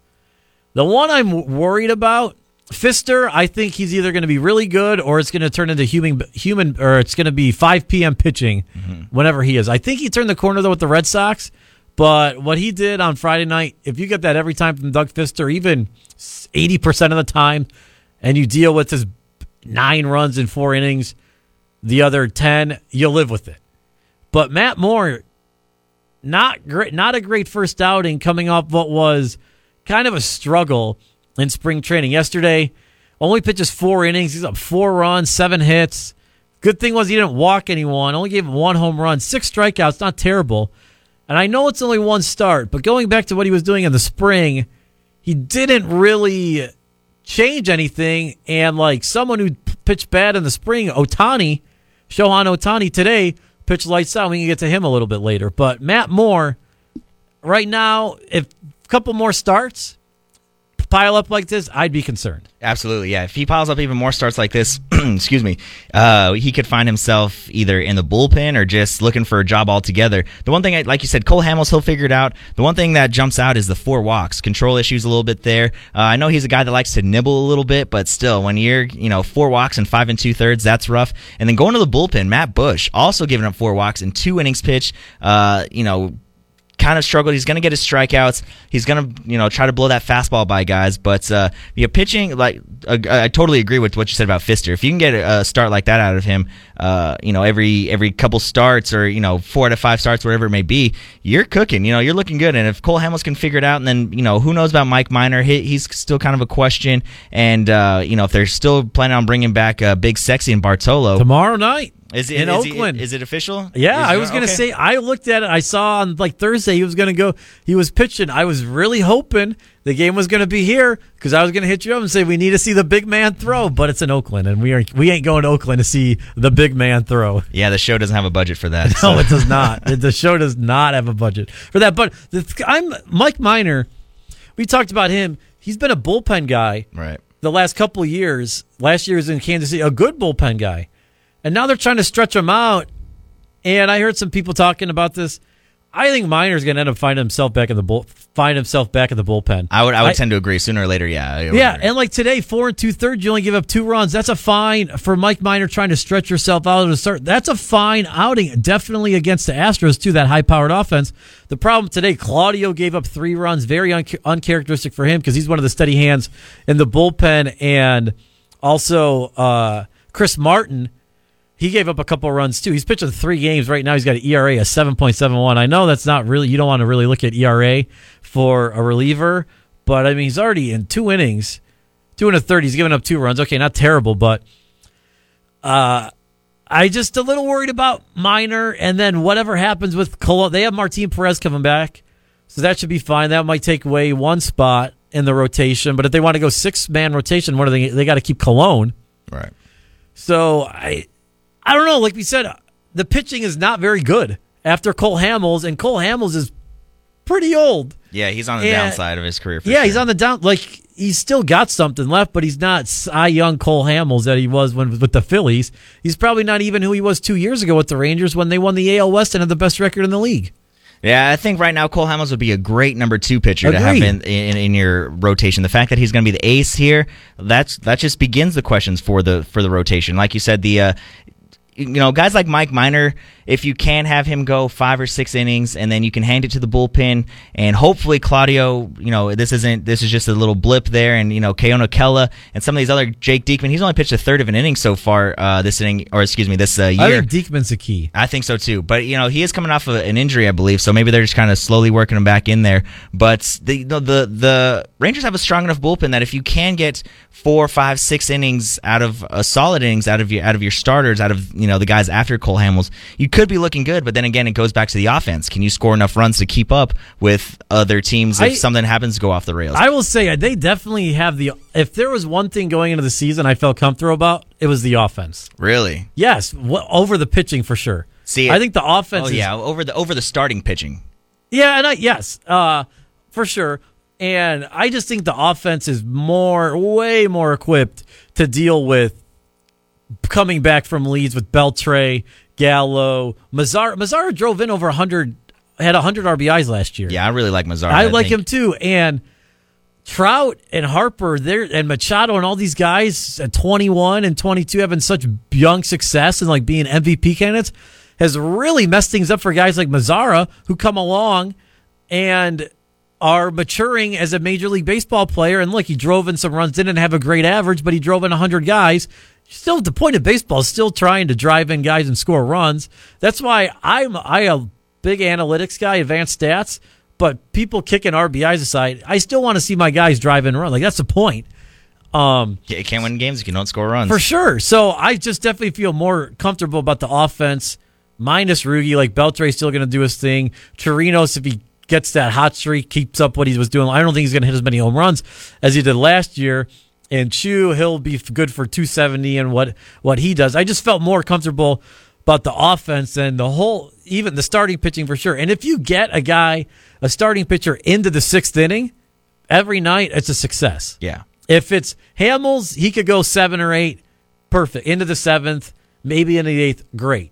The one I'm worried about, Fister. I think he's either going to be really good or it's going to turn into human, human, or it's going to be 5 p.m. pitching mm-hmm. whenever he is. I think he turned the corner though with the Red Sox. But what he did on Friday night, if you get that every time from Doug Fister, even 80% of the time, and you deal with his nine runs in four innings, the other 10, you'll live with it. But Matt Moore, not great, not a great first outing coming off what was kind of a struggle in spring training. Yesterday, only pitches four innings. He's up four runs, seven hits. Good thing was he didn't walk anyone. Only gave him one home run, six strikeouts. Not terrible. And I know it's only one start, but going back to what he was doing in the spring, he didn't really change anything. And like someone who pitched bad in the spring, Otani, Shohei Otani today pitched lights out. We can get to him a little bit later. But Matt Moore, right now, if a couple more starts pile up like this, I'd be concerned. Absolutely, yeah. If he piles up even more starts like this, *clears throat* excuse me, uh, he could find himself either in the bullpen or just looking for a job altogether. The one thing, I, like you said, Cole Hamels, he'll figure it out. The one thing that jumps out is the four walks. Control issues a little bit there. Uh, I know he's a guy that likes to nibble a little bit, but still, when you're, you know, four walks and five and two thirds, that's rough. And then going to the bullpen, Matt Bush also giving up four walks and two innings pitch. Uh, you know, kind of struggled. He's going to get his strikeouts. He's going to, you know, try to blow that fastball by guys. But uh, you know, pitching, like uh, I totally agree with what you said about Fister. If you can get a start like that out of him, uh, you know, every every couple starts or you know four to five starts, whatever it may be, you're cooking. You know, you're looking good. And if Cole Hamels can figure it out, and then you know, who knows about Mike Minor? He, he's still kind of a question. And uh, you know, if they're still planning on bringing back uh, Big Sexy and Bartolo Tomorrow night. Is it in is Oakland. is it official? Yeah, Is- I was gonna okay. say. I looked at it. I saw on like Thursday he was gonna go. He was pitching. I was really hoping the game was gonna be here because I was gonna hit you up and say we need to see the big man throw. But it's in Oakland, and we are we ain't going to Oakland to see the big man throw. Yeah, the show doesn't have a budget for that. *laughs* No, so- it does not. the show does not have a budget for that. But the, I'm Mike Minor. We talked about him. He's been a bullpen guy right. the last couple of years. Last year was in Kansas City, a good bullpen guy, and now they're trying to stretch him out. And I heard some people talking about this. I think Minor's going to end up finding himself back in the bull, find himself back in the bullpen. I would I would tend to agree. Sooner or later, yeah. Yeah, agree. and like today, four and two thirds, you only give up two runs. That's a fine for Mike Minor trying to stretch yourself out of the start. That's a fine outing, definitely against the Astros too. That high-powered offense. The problem today, Claudio gave up three runs, very un- uncharacteristic for him because he's one of the steady hands in the bullpen, and also uh, Chris Martin. He gave up a couple runs too. He's pitching three games right now. He's got an ERA of seven point seven one. I know that's not really you don't want to really look at ERA for a reliever, but I mean he's already in two innings, two and a third. He's given up two runs. Okay, not terrible, but uh, I just a little worried about Minor, and then whatever happens with Colon. They have Martin Perez coming back, so that should be fine. That might take away one spot in the rotation, but if they want to go six man rotation, what are they? They got to keep Colon. right. So I, I don't know. Like we said, the pitching is not very good after Cole Hamels, and Cole Hamels is pretty old. Yeah, he's on the Yeah. downside of his career. For yeah, sure. he's on the down. Like he's still got something left, but he's not Cy Young Cole Hamels that he was when with the Phillies. He's probably not even who he was two years ago with the Rangers when they won the AL West and had the best record in the league. Yeah, I think right now Cole Hamels would be a great number two pitcher to have in, in in your rotation. The fact that he's going to be the ace here, that's that just begins the questions for the for the rotation. Like you said, the uh, you know guys like Mike Minor, if you can have him go five or six innings and then you can hand it to the bullpen and hopefully Claudio, you know this isn't this is just a little blip there and you know Keone Kela and some of these other Jake Diekman, he's only pitched a third of an inning so far uh, this inning or excuse me this uh, year. I think Diekman's the key. I think so too. But you know, he is coming off of an injury, I believe. So maybe they're just kind of slowly working him back in there. But the the the, the Rangers have a strong enough bullpen that if you can get four, five, six innings out of uh, solid innings out of your out of your starters, out of you you know the guys after Cole Hamels, you could be looking good. But then again, it goes back to the offense. Can you score enough runs to keep up with other teams if I- something happens to go off the rails? I will say uh, they definitely have the. If there was one thing going into the season I felt comfortable about, it was the offense. really? Yes, over the pitching for sure. See, I think the offense. Oh is, yeah, over the over the starting pitching. Yeah, and I yes, uh, for sure. And I just think the offense is more, way more equipped to deal with coming back from leads with Beltre, Gallo, Mazara. Mazara drove in over hundred, had hundred RBIs last year. Yeah, I really like Mazara. I like think- him too. And Trout and Harper, there and Machado and all these guys at 21 and 22 having such young success and like being MVP candidates has really messed things up for guys like Mazara who come along and are maturing as a major league baseball player. And look, he drove in some runs, didn't have a great average, but he drove in 100 guys. Still, the point of baseball is still trying to drive in guys and score runs. That's why I'm I a big analytics guy, advanced stats. But people kicking RBIs aside, I still want to see my guys drive in run. Like that's the point. Um, Yeah, you can't win games if you don't score runs. for sure. So I just definitely feel more comfortable about the offense minus Rugi. Like Beltre's still going to do his thing. Torinos, if he gets that hot streak, keeps up what he was doing. I don't think he's going to hit as many home runs as he did last year. And Choo, he'll be good for 270 and what what he does. I just felt more comfortable about the offense and the whole, even the starting pitching for sure. And if you get a guy, a starting pitcher into the sixth inning every night, it's a success. Yeah. If it's Hamels, he could go seven or eight, perfect. Into the seventh, maybe into the eighth, great.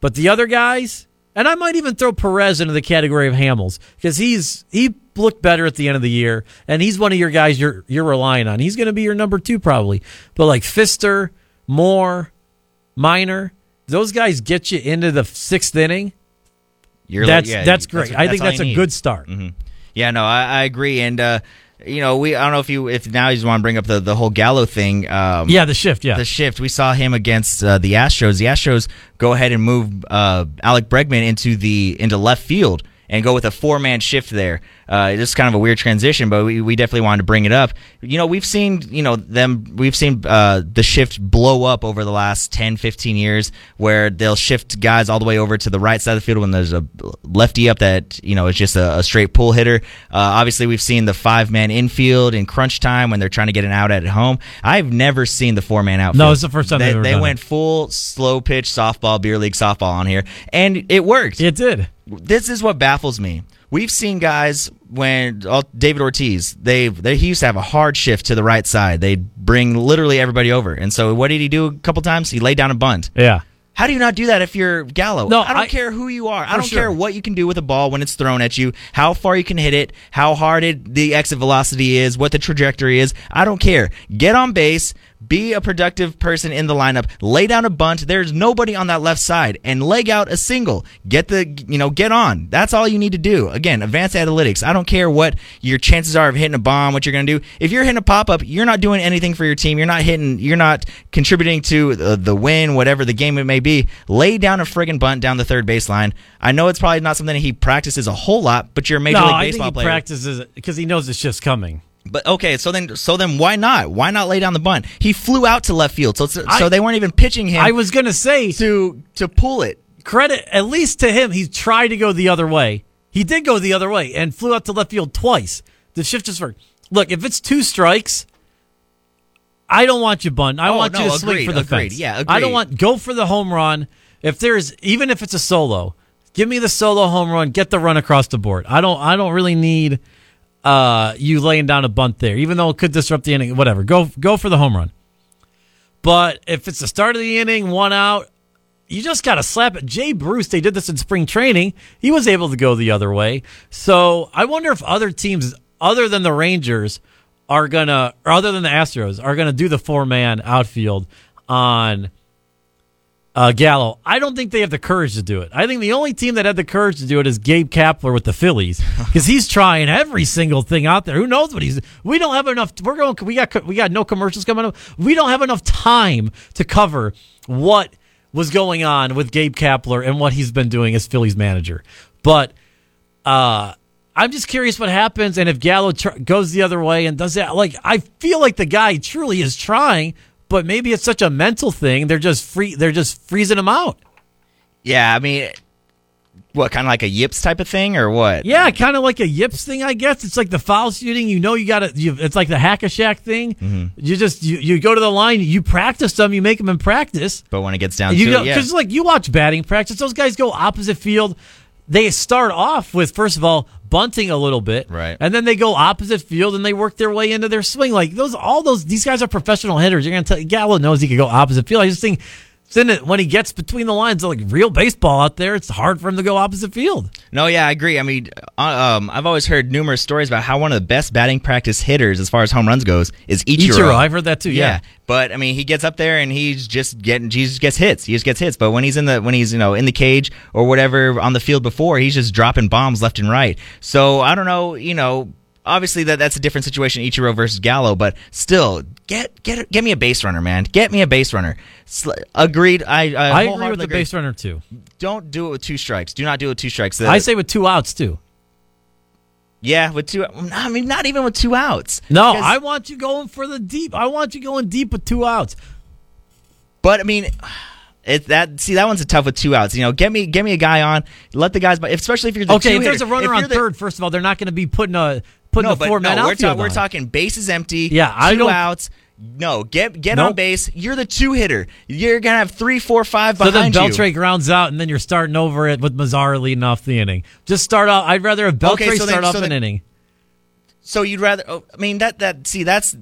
But the other guys, and I might even throw Perez into the category of Hamels because he's he looked better at the end of the year, and he's one of your guys you're you're relying on. He's going to be your number two probably. But like Fister, Moore, Minor, those guys get you into the sixth inning. You're that's like, yeah, that's great. I think all that's a need. good start. Yeah, no, I, I agree, and uh, you know, we I don't know if you if now you just want to bring up the the whole Gallo thing. Um, Yeah, the shift. Yeah, the shift. We saw him against uh, the Astros. The Astros go ahead and move uh, Alex Bregman into the into left field and go with a four man shift there. Uh, it's just kind of a weird transition, but we, we definitely wanted to bring it up. You know, we've seen you know them. We've seen uh, the shift blow up over the last 10, 15 years, where they'll shift guys all the way over to the right side of the field when there's a lefty up that you know is just a, a straight pull hitter. Uh, obviously, we've seen the five man infield in crunch time when they're trying to get an out at home. I've never seen the four man outfield. No, it's the first time they, they went full slow pitch softball, beer league softball on here, and it worked. it did. This is what baffles me. We've seen guys when oh, David Ortiz, they they he used to have a hard shift to the right side. They'd bring literally everybody over, and so what did he do a couple times? He laid down a bunt. Yeah. How do you not do that if you're Gallo? No, I don't I- care who you are. I don't sure. care what you can do with a ball when it's thrown at you, how far you can hit it, how hard it, the exit velocity is, what the trajectory is. I don't care. Get on base, be a productive person in the lineup, lay down a bunt. There's nobody on that left side and leg out a single. Get the, you know, get on. That's all you need to do. Again, advanced analytics. I don't care what your chances are of hitting a bomb, what you're going to do. If you're hitting a pop up, you're not doing anything for your team. You're not hitting, you're not contributing to the, the win, whatever the game it may be. Lay down a friggin' bunt down the third baseline. I know it's probably not something that he practices a whole lot, but you're a major no, league I think he player. practices it because he knows it's just coming. But okay, so then so then why not? Why not lay down the bunt? He flew out to left field, so I- so they weren't even pitching him I was gonna say to to pull it. credit at least to him. He tried to go the other way. He did go the other way and flew out to left field twice. The shift just worked. Look, if it's two strikes, I don't want you bunt. I Oh, want you no, to swing for the agreed. fence. Yeah, I don't want go for the home run. If there's even if it's a solo, give me the solo home run. Get the run across the board. I don't. I don't really need uh, you laying down a bunt there, even though it could disrupt the inning. Whatever. Go go for the home run. But if it's the start of the inning, one out, you just got to slap it. Jay Bruce, they did this in spring training. He was able to go the other way. So I wonder if other teams, other than the Rangers, are gonna, or other than the Astros, are gonna do the four man outfield on uh, Gallo. I don't think they have the courage to do it. I think the only team that had the courage to do it is Gabe Kapler with the Phillies *laughs* because he's trying every single thing out there. Who knows what he's? We don't have enough. We're going. We got. We got no commercials coming up. We don't have enough time to cover what was going on with Gabe Kapler and what he's been doing as Phillies manager. But uh, I'm just curious what happens and if Gallo tr- goes the other way and does that. Like I feel like the guy truly is trying, but maybe it's such a mental thing. They're just free. They're just freezing them out. Yeah, I mean, what kind of like a yips type of thing or what? Yeah, kind of like a yips thing, I guess. It's like the foul shooting. You know, you got to. It's like the hack a Shaq thing. Mm-hmm. You just you, you go to the line. You practice them. You make them in practice. But when it gets down You to know, it, yeah. because like you watch batting practice, those guys go opposite field. They start off with first of all bunting a little bit, Right. and then they go opposite field and they work their way into their swing. Like those, all those, these guys are professional hitters. You're gonna tell Gallo knows he can go opposite field. I just think. Then it- when he gets between the lines, like real baseball out there, it's hard for him to go opposite field. No, yeah, I agree. I mean, uh, um, I've always heard numerous stories about how one of the best batting practice hitters, as far as home runs goes, is Ichiro. Ichiro, I've heard that too. Yeah. but I mean, he gets up there and he's just getting, he just gets hits. He just gets hits. But when he's in the, when he's you know in the cage or whatever on the field before, he's just dropping bombs left and right. So I don't know, you know. Obviously, that that's a different situation, Ichiro versus Gallo, but still, get get get me a base runner, man. Get me a base runner. Sl- agreed. I I, I agree with the agree. base runner too. Don't do it with two strikes. Do not do it with two strikes. The- I say with two outs too. yeah, with two. I mean, not even with two outs. No, I want you going for the deep. I want you going deep with two outs. But I mean, *sighs* it that see that one's a tough with two outs. You know, get me get me a guy on. Let the guys, especially if you're the Okay, if there's a runner on the- third, first of all, they're not going to be putting a putting no, but four man no, we're, ta- we're talking bases empty. Yeah, I two don't- outs. No, get get Nope. on base. You're the two hitter. You're gonna have three, four, five behind you. So then behind you. Grounds out, and then you're starting over it with Mazara leading off the inning. Just start off. I'd rather have Beltre Okay, so then- start off so an then- inning. So you'd rather? Oh, I mean that that see that's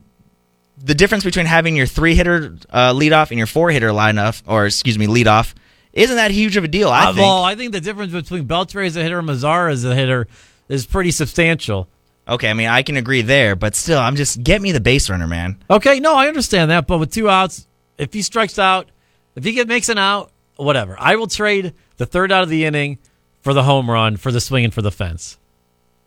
the difference between having your three hitter uh, lead off and your four hitter line off, or excuse me, lead off. Isn't that huge of a deal? I Uh, think. well, I think the difference between Beltre as a hitter and Mazara as a hitter is pretty substantial. Okay, I mean I can agree there, but still, I'm just get me the base runner, man. Okay, no, I understand that, but with two outs, if he strikes out, if he get, makes an out, whatever. I will trade the third out of the inning for the home run, for the swing, and for the fence.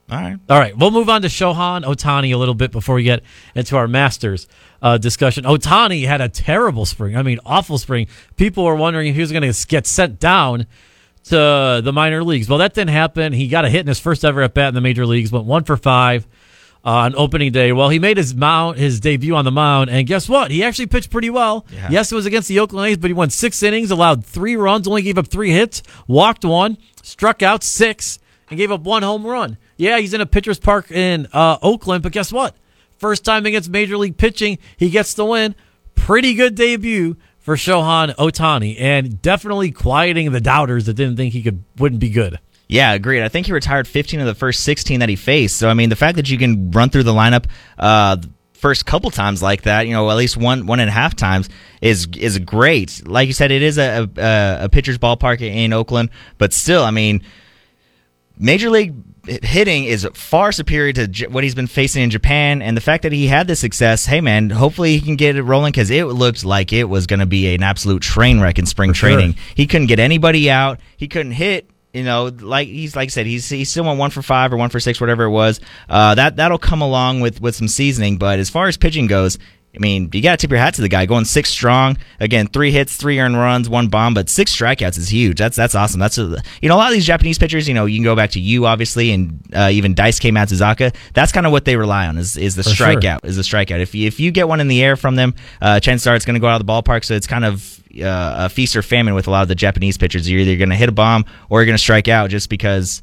All right. All right, we'll move on to Shohei Otani a little bit before we get into our Masters uh, discussion. Otani had a terrible spring. I mean, awful spring. People were wondering if he was going to get sent down to the minor leagues. Well, that didn't happen. He got a hit in his first ever at bat in the major leagues, went one for five uh, on opening day. Well, he made his mound, his debut on the mound, and guess what? He actually pitched pretty well. Yeah. Yes, it was against the Oakland A's, but he won six innings, allowed three runs, only gave up three hits, walked one, struck out six, and gave up one home run. Yeah, he's in a pitcher's park in uh, Oakland, but guess what? First time against major league pitching, he gets the win. Pretty good debut for Shohei Otani, and definitely quieting the doubters that didn't think he could wouldn't be good. Yeah, agreed. I think he retired 15 of the first 16 that he faced. So I mean, the fact that you can run through the lineup uh, first couple times like that, you know, at least one one and a half times is is great. Like you said, it is a a, a pitcher's ballpark in Oakland, but still, I mean, major league hitting is far superior to what he's been facing in Japan, and the fact that he had this success, hey man, hopefully he can get it rolling because it looked like it was going to be an absolute train wreck in spring For sure. training. He couldn't get anybody out. He couldn't hit. You know, like he's like I said, he's he still went one for five or one for six, whatever it was. Uh, that that'll come along with with some seasoning. But as far as pitching goes, I mean, you got to tip your hat to the guy going six strong. Again, three hits, three earned runs, one bomb, but six strikeouts is huge. That's that's awesome. That's a, you know a lot of these Japanese pitchers. You know, you can go back to you obviously, and uh, even Daisuke Matsuzaka. That's kind of what they rely on is is the For sure. strikeout. Is the strikeout. If you, if you get one in the air from them, uh, chances are it's going to go out of the ballpark. So it's kind of uh, a feast or famine with a lot of the Japanese pitchers. You're either going to hit a bomb or you're going to strike out, just because.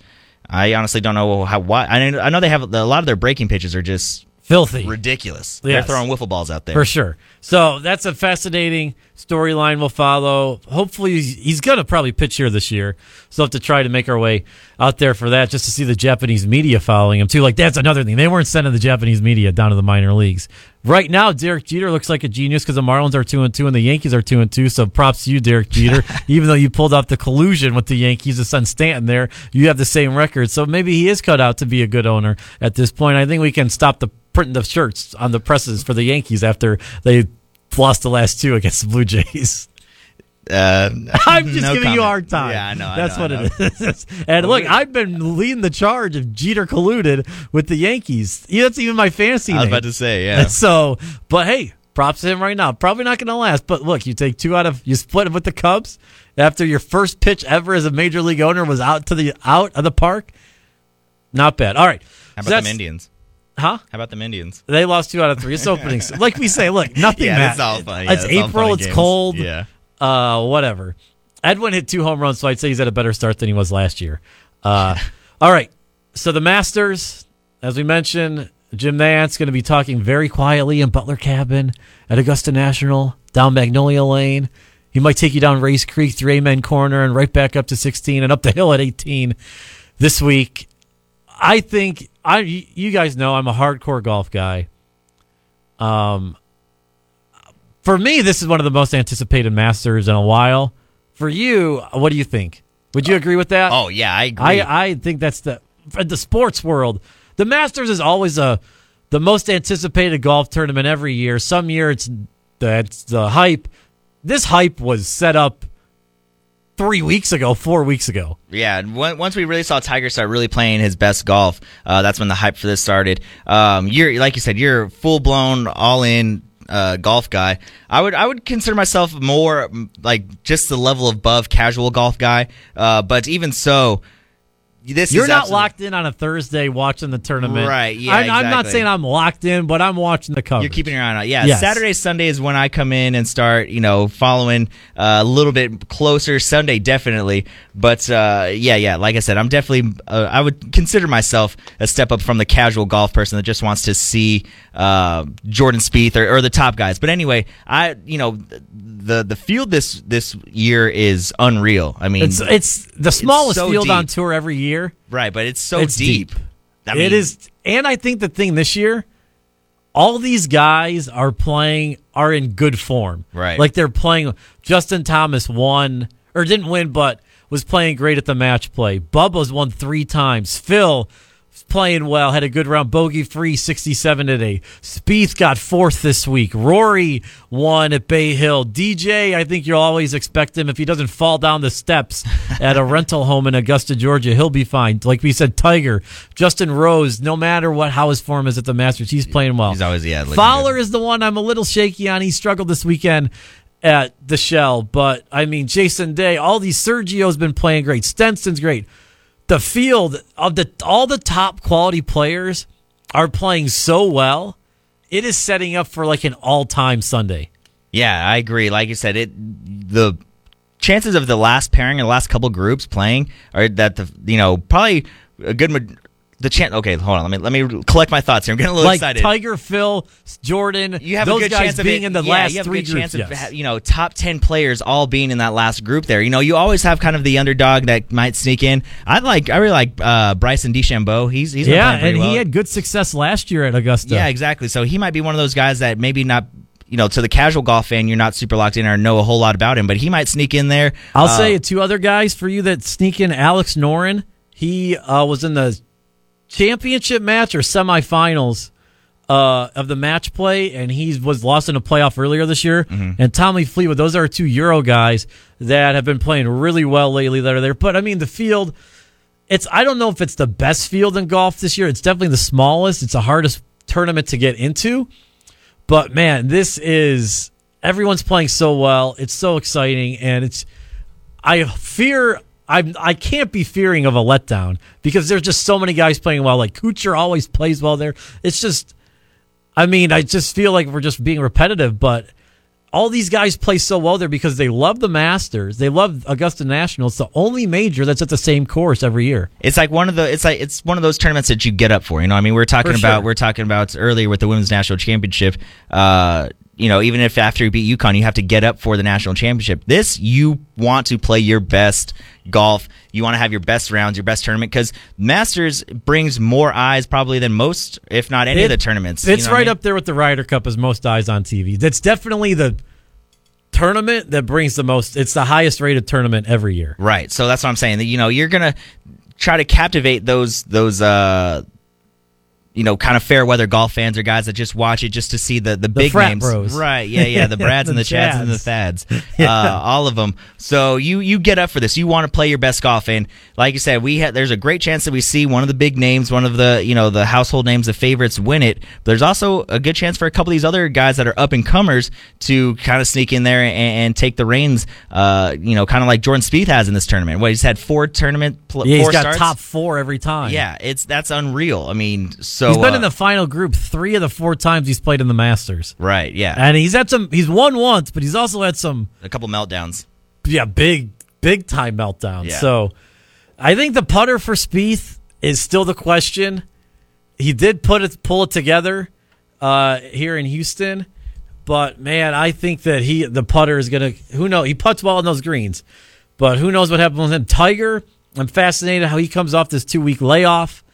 I honestly don't know how. Why I know, I know they have a lot of their breaking pitches are just Filthy. ridiculous. Yes. They're throwing wiffle balls out there. For sure. So that's a fascinating storyline we'll follow. Hopefully, he's, going to probably pitch here this year. So we'll have to try to make our way out there for that just to see the Japanese media following him, too. Like, that's another thing. They weren't sending the Japanese media down to the minor leagues. Right now, Derek Jeter looks like a genius because the Marlins are 2 and 2 and the Yankees are 2 and 2. So props to you, Derek Jeter. *laughs* Even though you pulled off the collusion with the Yankees to send Stanton there, you have the same record. So maybe he is cut out to be a good owner at this point. I think we can stop the printing the shirts on the presses for the Yankees after they lost the last two against the Blue Jays. *laughs* Uh, *laughs* I'm just no giving you a hard time. Yeah, I know. I That's know, what I it *laughs* is. and look, I've been leading the charge of Jeter colluded with the Yankees. Yeah, That's even my fantasy I was name. about to say, yeah. So, but hey, props to him right now. Probably not going to last. But look, you take two out of you split it with the Cubs after your first pitch ever as a major league owner was out to the out of the park. Not bad. All right. How So about them Indians? Huh? How about them Indians? They lost two out of three. It's opening. *laughs* like we say, look, nothing Yeah, matters. it's all fun. Yeah, it's it's all April. It's games. cold. Yeah. Uh, whatever. Edwin hit two home runs, so I'd say he's had a better start than he was last year. Uh, *laughs* all right. So the Masters, as we mentioned, Jim Nantz going to be talking very quietly in Butler Cabin at Augusta National down Magnolia Lane. He might take you down Rae's Creek through Amen Corner and right back up to 16 and up the hill at 18 this week. I think I you guys know I'm a hardcore golf guy. Um for me this is one of the most anticipated Masters in a while. For you, what do you think? Would you agree with that? Oh yeah, I agree. I I think that's the the sports world. The Masters is always a the most anticipated golf tournament every year. Some year it's that's the hype. This hype was set up three weeks ago, four weeks ago. Yeah, and on- once we really saw Tiger start really playing his best golf, uh, that's when the hype for this started. Um, you're like you said, you're full blown, all in uh, golf guy. I would I would consider myself more like just the level above casual golf guy. Uh, but even so, this You're not absolute- locked in on a Thursday watching the tournament, Right, yeah, I'm, I'm not saying I'm locked in, but I'm watching the coverage. You're keeping your eye on it. Yeah, Yes. Saturday, Sunday is when I come in and start, you know, following uh, a little bit closer. Sunday, definitely. But uh, yeah, yeah, like I said, I'm definitely, uh, I would consider myself a step up from the casual golf person that just wants to see uh, Jordan Spieth or, or the top guys. But anyway, I, you know, the the field this this year is unreal. I mean, It's it's the smallest so field on tour every year. Right, but it's so it's deep. I mean, is, and I think the thing this year, all these guys are playing are in good form. Right. like they're playing. Justin Thomas won or didn't win, but was playing great at the match play. Bubba's won three times. Phil playing well, had a good round, bogey free, sixty-seven today. Spieth got fourth this week. Rory won at Bay Hill. DJ, I think you'll always expect him if he doesn't fall down the steps *laughs* at a rental home in Augusta, Georgia, he'll be fine. Like we said, Tiger, Justin Rose, no matter what how his form is at the Masters, he's playing well. He's always, yeah, Fowler is the one I'm a little shaky on. He struggled this weekend at the Shell, but I mean Jason Day, all these Sergio's been playing great. Stenson's great. The field of the all the top quality players are playing so well. It is setting up for like an all-time Sunday. Yeah, I agree. Like you said, it the chances of the last pairing or the last couple groups playing are that the you know probably a good the chance. Okay, hold on. Let me let me collect my thoughts here. I'm getting a little Like excited. Tiger, Phil, Jordan, you have those a good guys chance of being it- in the yeah, last you have three a good groups. chance of yes. you know top ten players all being in that last group there. You know, you always have kind of the underdog that might sneak in. I like I really like uh, Bryson DeChambeau. He's he's yeah, and well. he had good success last year at Augusta. Yeah, exactly. So he might be one of those guys that maybe not, you know, to the casual golf fan, you're not super locked in or know a whole lot about him, but he might sneak in there. I'll Uh, say two other guys for you that sneak in. Alex Noren, he uh, was in the championship match or semifinals uh, of the match play, and he was lost in a playoff earlier this year. Mm-hmm. And Tommy Fleetwood, those are two Euro guys that have been playing really well lately that are there. But I mean, the field, it's I don't know if it's the best field in golf this year. It's definitely the smallest. It's the hardest tournament to get into. But man, this is everyone's playing so well. It's so exciting, and it's I fear I'm I can't be fearing of a letdown because there's just so many guys playing well. Like Kuchar always plays well there. It's just I mean, I just feel like we're just being repetitive, but all these guys play so well there because they love the Masters. They love Augusta National. It's the only major that's at the same course every year. It's like one of the it's like it's one of those tournaments that you get up for. You know, I mean, we are talking For about sure. we are talking about earlier with the women's national championship. Uh, you know, even if after you beat UConn, you have to get up for the national championship. This you want to play your best golf. You want to have your best rounds, your best tournament because Masters brings more eyes probably than most, if not any of the tournaments. you It's know what I right mean? up there with the Ryder Cup as most eyes on TV. That's definitely the tournament that brings the most. It's the highest rated tournament every year. Right. So that's what I'm saying. That you know, you're gonna try to captivate those those uh you know, kind of fair weather golf fans or guys that just watch it just to see the the, big frat names. bros. Right. Yeah, yeah. The *laughs* Brads and The the Chads and the Chads. Thads. *laughs* Uh, all of them. So you you get up for this. You want to play your best golf and like you said, we ha- there's a great chance that we see one of the big names, one of the, you know, the household names, the favorites win it. But there's also a good chance for a couple of these other guys that are up and comers to kind of sneak in there and, and take the reins uh, you know, kind of like Jordan Spieth has in this tournament. What he's had four tournament pl- Yeah, he's four got starts? top four every time. Yeah, it's that's unreal. I mean, So he's been uh, in the final group three of the four times he's played in the Masters, right. Yeah, and he's had some. He's won once, but he's also had some a couple meltdowns. yeah big big time meltdowns. Yeah. So I think the putter for Spieth is still the question. He did put it pull it together uh, here in Houston, but man, I think that he the putter is gonna. Who knows? He puts well on those greens, but who knows what happens with him? Tiger, I'm fascinated how he comes off this two week layoff.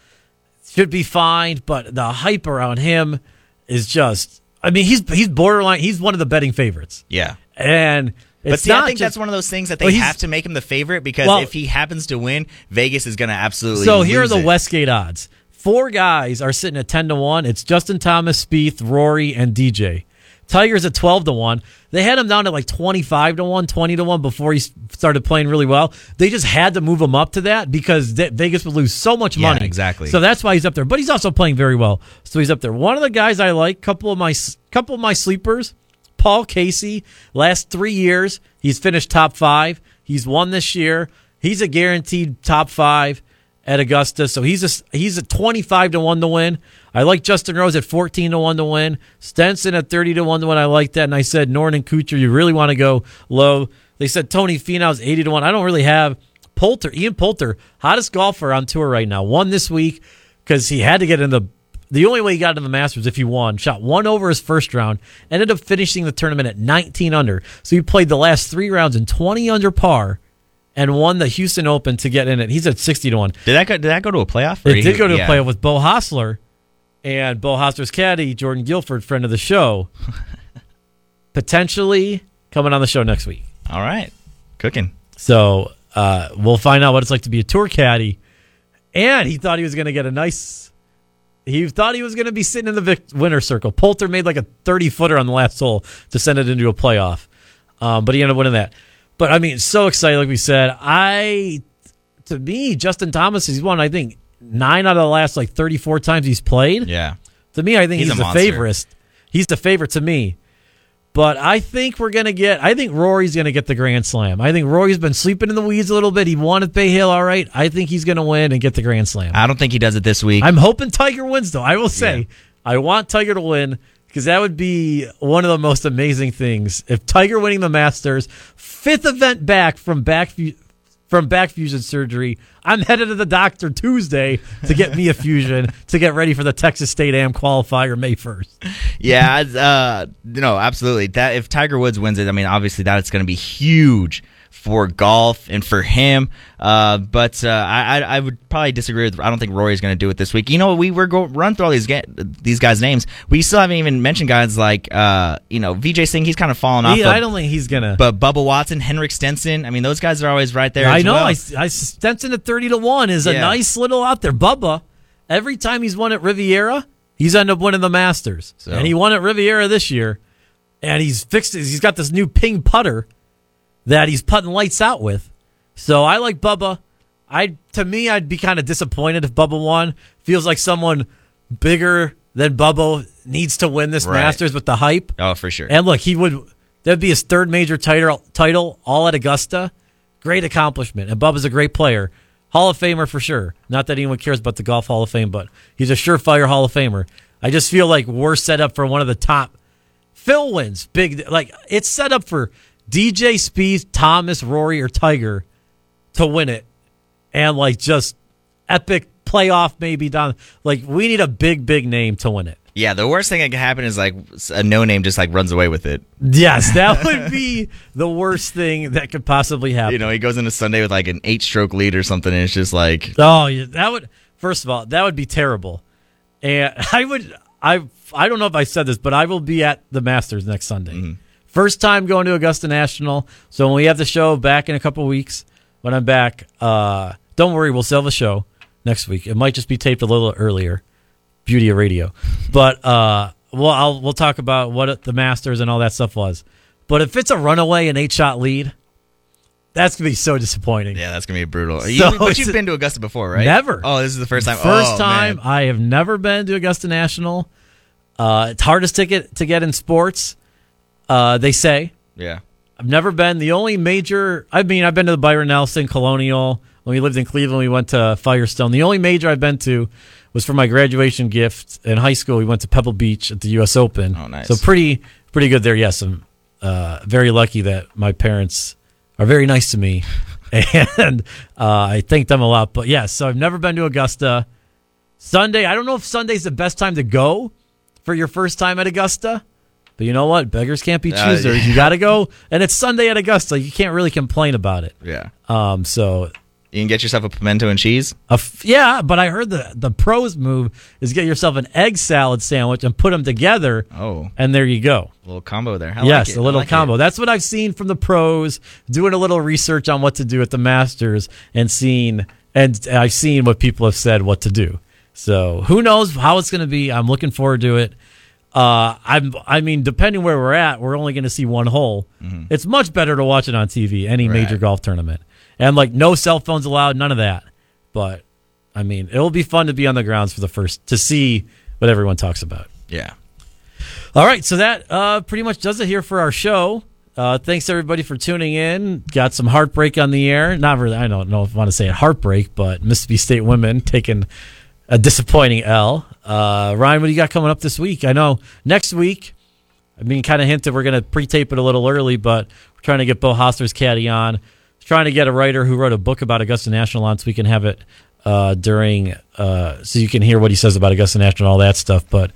Should be fine, but the hype around him is just. I mean, he's he's borderline. He's one of the betting favorites, Yeah. and But see, I think just, that's one of those things that they he's- have to make him the favorite because Well- if he happens to win, Vegas is going to absolutely. So here are the it. Westgate odds. Four guys are sitting at ten to one. It's Justin Thomas, Spieth, Rory, and DJ. Tiger's at twelve to one. They had him down at like twenty five to one, 20 to one before he started playing really well. They just had to move him up to that because Vegas would lose so much Yeah, money. exactly. So that's why he's up there. But he's also playing very well. So he's up there. One of the guys I like, couple of my couple of my sleepers, Paul Casey. Last three years, he's finished top five. He's won this year. He's a guaranteed top five at Augusta. So he's a he's a twenty five to one to win. I like Justin Rose at fourteen to one to win. Stenson at thirty to one to win. I like that. And I said Noren and Kuchar, you really want to go low. They said Tony Finau's eighty to one. I don't really have Poulter. Ian Poulter, hottest golfer on tour right now. Won this week because he had to get in the. The only way he got in the Masters if he won. Shot one over his first round. Ended up finishing the tournament at 19 under. So he played the last three rounds in 20 under par, and won the Houston Open to get in it. He's at 60 to one. Did that go? Did that go to a playoff? It did go to yeah. a playoff with Beau Hossler and Beau Hossler's caddy, Jordan Guilford, friend of the show. *laughs* Potentially coming on the show next week. All right, cooking. So uh, we'll find out what it's like to be a tour caddy. And he thought he was going to get a nice. He thought he was going to be sitting in the vic- winner circle. Poulter made like a 30 footer on the last hole to send it into a playoff. Um, but he ended up winning that. But I mean, so excited, like we said. I, to me, Justin Thomas, he's won, I think, nine out of the last like 34 times he's played. Yeah. To me, I think He's he's, a the favorite. He's the favorite to me. But I think we're gonna get. I think Rory's gonna get the Grand Slam. I think Rory's been sleeping in the weeds a little bit. He won at Bay Hill, all right. I think he's gonna win and get the Grand Slam. I don't think he does it this week. I'm hoping Tiger wins, though. I will say, Yeah. I want Tiger to win because that would be one of the most amazing things. If Tiger winning the Masters, fifth event back from back from back fusion surgery, I'm headed to the doctor Tuesday to get me a fusion *laughs* to get ready for the Texas State Am qualifier May 1st. yeah, uh, no, absolutely. That if Tiger Woods wins it, I mean, obviously that's going to be huge for golf and for him. Uh, but uh, I, I would probably disagree with. I don't think Rory's going to do it this week. You know, we were go run through all these ga- these guys' names. We still haven't even mentioned guys like uh, you know Vijay Singh. He's kind of fallen off. He- but, I don't think he's gonna. But Bubba Watson, Henrik Stenson. I mean, those guys are always right there. I know. well. I, I Stenson at thirty to one is a nice little out there. Bubba, every time he's won at Riviera, he's ended up winning the Masters, So- and he won at Riviera this year. And he's fixed. He's got this new ping putter that he's putting lights out with. So I like Bubba. I to me, I'd be kind of disappointed if Bubba won. Feels like someone bigger than Bubba needs to win this Right. Masters with the hype. oh, for sure. And look, he would that'd be his third major title title all at Augusta. Great accomplishment. And Bubba's a great player. Hall of Famer for sure. Not that anyone cares about the Golf Hall of Fame, but he's a surefire Hall of Famer. I just feel like we're set up for one of the top Phil wins. Big like it's set up for DJ Spieth, Thomas, Rory, or Tiger to win it. And like just epic playoff maybe down like we need a big, big name to win it. yeah, the worst thing that can happen is like a no name just like runs away with it. Yes, *laughs* that would be the worst thing that could possibly happen. You know, he goes into Sunday with like an eight stroke lead or something, and it's just like oh, that would first of all that would be terrible, and *laughs* I would I I don't know if I said this, but I will be at the Masters next Sunday. Mm-hmm. First time going to Augusta National. So when we have the show back in a couple weeks, when I'm back, uh, don't worry, we'll sell the show next week. It might just be taped a little earlier. Beauty of radio, but uh, well, I'll we'll talk about what the Masters and all that stuff was. But if it's a runaway and eight shot lead, that's gonna be so disappointing. yeah, that's gonna be brutal. So You- but you've been to Augusta before, right? Never. Oh, this is the first time. First Oh, time man. I have never been to Augusta National. Uh, it's hardest ticket to get in sports. Uh, they say Yeah. I've never been. The only major I mean I've been to the Byron Nelson Colonial when we lived in Cleveland. We went to Firestone. The only major I've been to was for my graduation gift in high school. We went to Pebble Beach at the U.S. Open. Oh, nice. So pretty pretty good there. Yes, I'm uh, very lucky that my parents are very nice to me, *laughs* and uh, I thank them a lot. But yes, so I've never been to Augusta. Sunday, I don't know if Sunday's the best time to go for your first time at Augusta. But you know what? Beggars can't be Uh, choosers. You got to go, *laughs* and it's Sunday at Augusta. You can't really complain about it. Yeah. Um, so You can get yourself a pimento and cheese. a f- yeah, but I heard the the pros move is get yourself an egg salad sandwich and put them together, Oh, and there you go. a little combo there. I yes, like it. a little like combo. it. That's what I've seen from the pros doing a little research on what to do at the Masters and seen and I've seen what people have said what to do. So who knows how it's going to be? I'm looking forward to it. Uh, I'm. I mean, depending where we're at, we're only going to see one hole. It's much better to watch it on TV. Any major Mm-hmm. Golf tournament, and like no cell phones allowed, none of that. But I mean, it'll be fun to be on the grounds for the first to see what everyone talks about. Yeah. All right, so that uh, pretty much does it here for our show. Uh, thanks everybody for tuning in. Got some heartbreak on the air. Not really. I don't know if I want to say it heartbreak, but Mississippi State women taking a disappointing L. Uh, Ryan, what do you got coming up this week? I know next week. I mean, kind of hinted we're going to pre-tape it a little early, but we're trying to get Beau Hossler's caddy on. Trying to get a writer who wrote a book about Augusta National on, so we can have it uh, during, uh, so you can hear what he says about Augusta National and all that stuff. But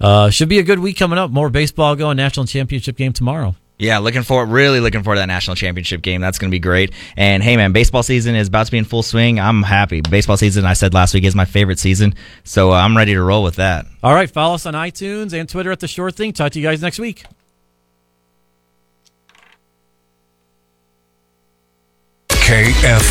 uh, should be a good week coming up. More baseball going. National championship game tomorrow. Yeah, looking forward, really looking forward to that national championship game. That's going to be great. And hey, man, baseball season is about to be in full swing. I'm happy. Baseball season, I said last week, is my favorite season. So uh, I'm ready to roll with that. All right, follow us on iTunes and Twitter at the Shore Thing. Talk to you guys next week. KF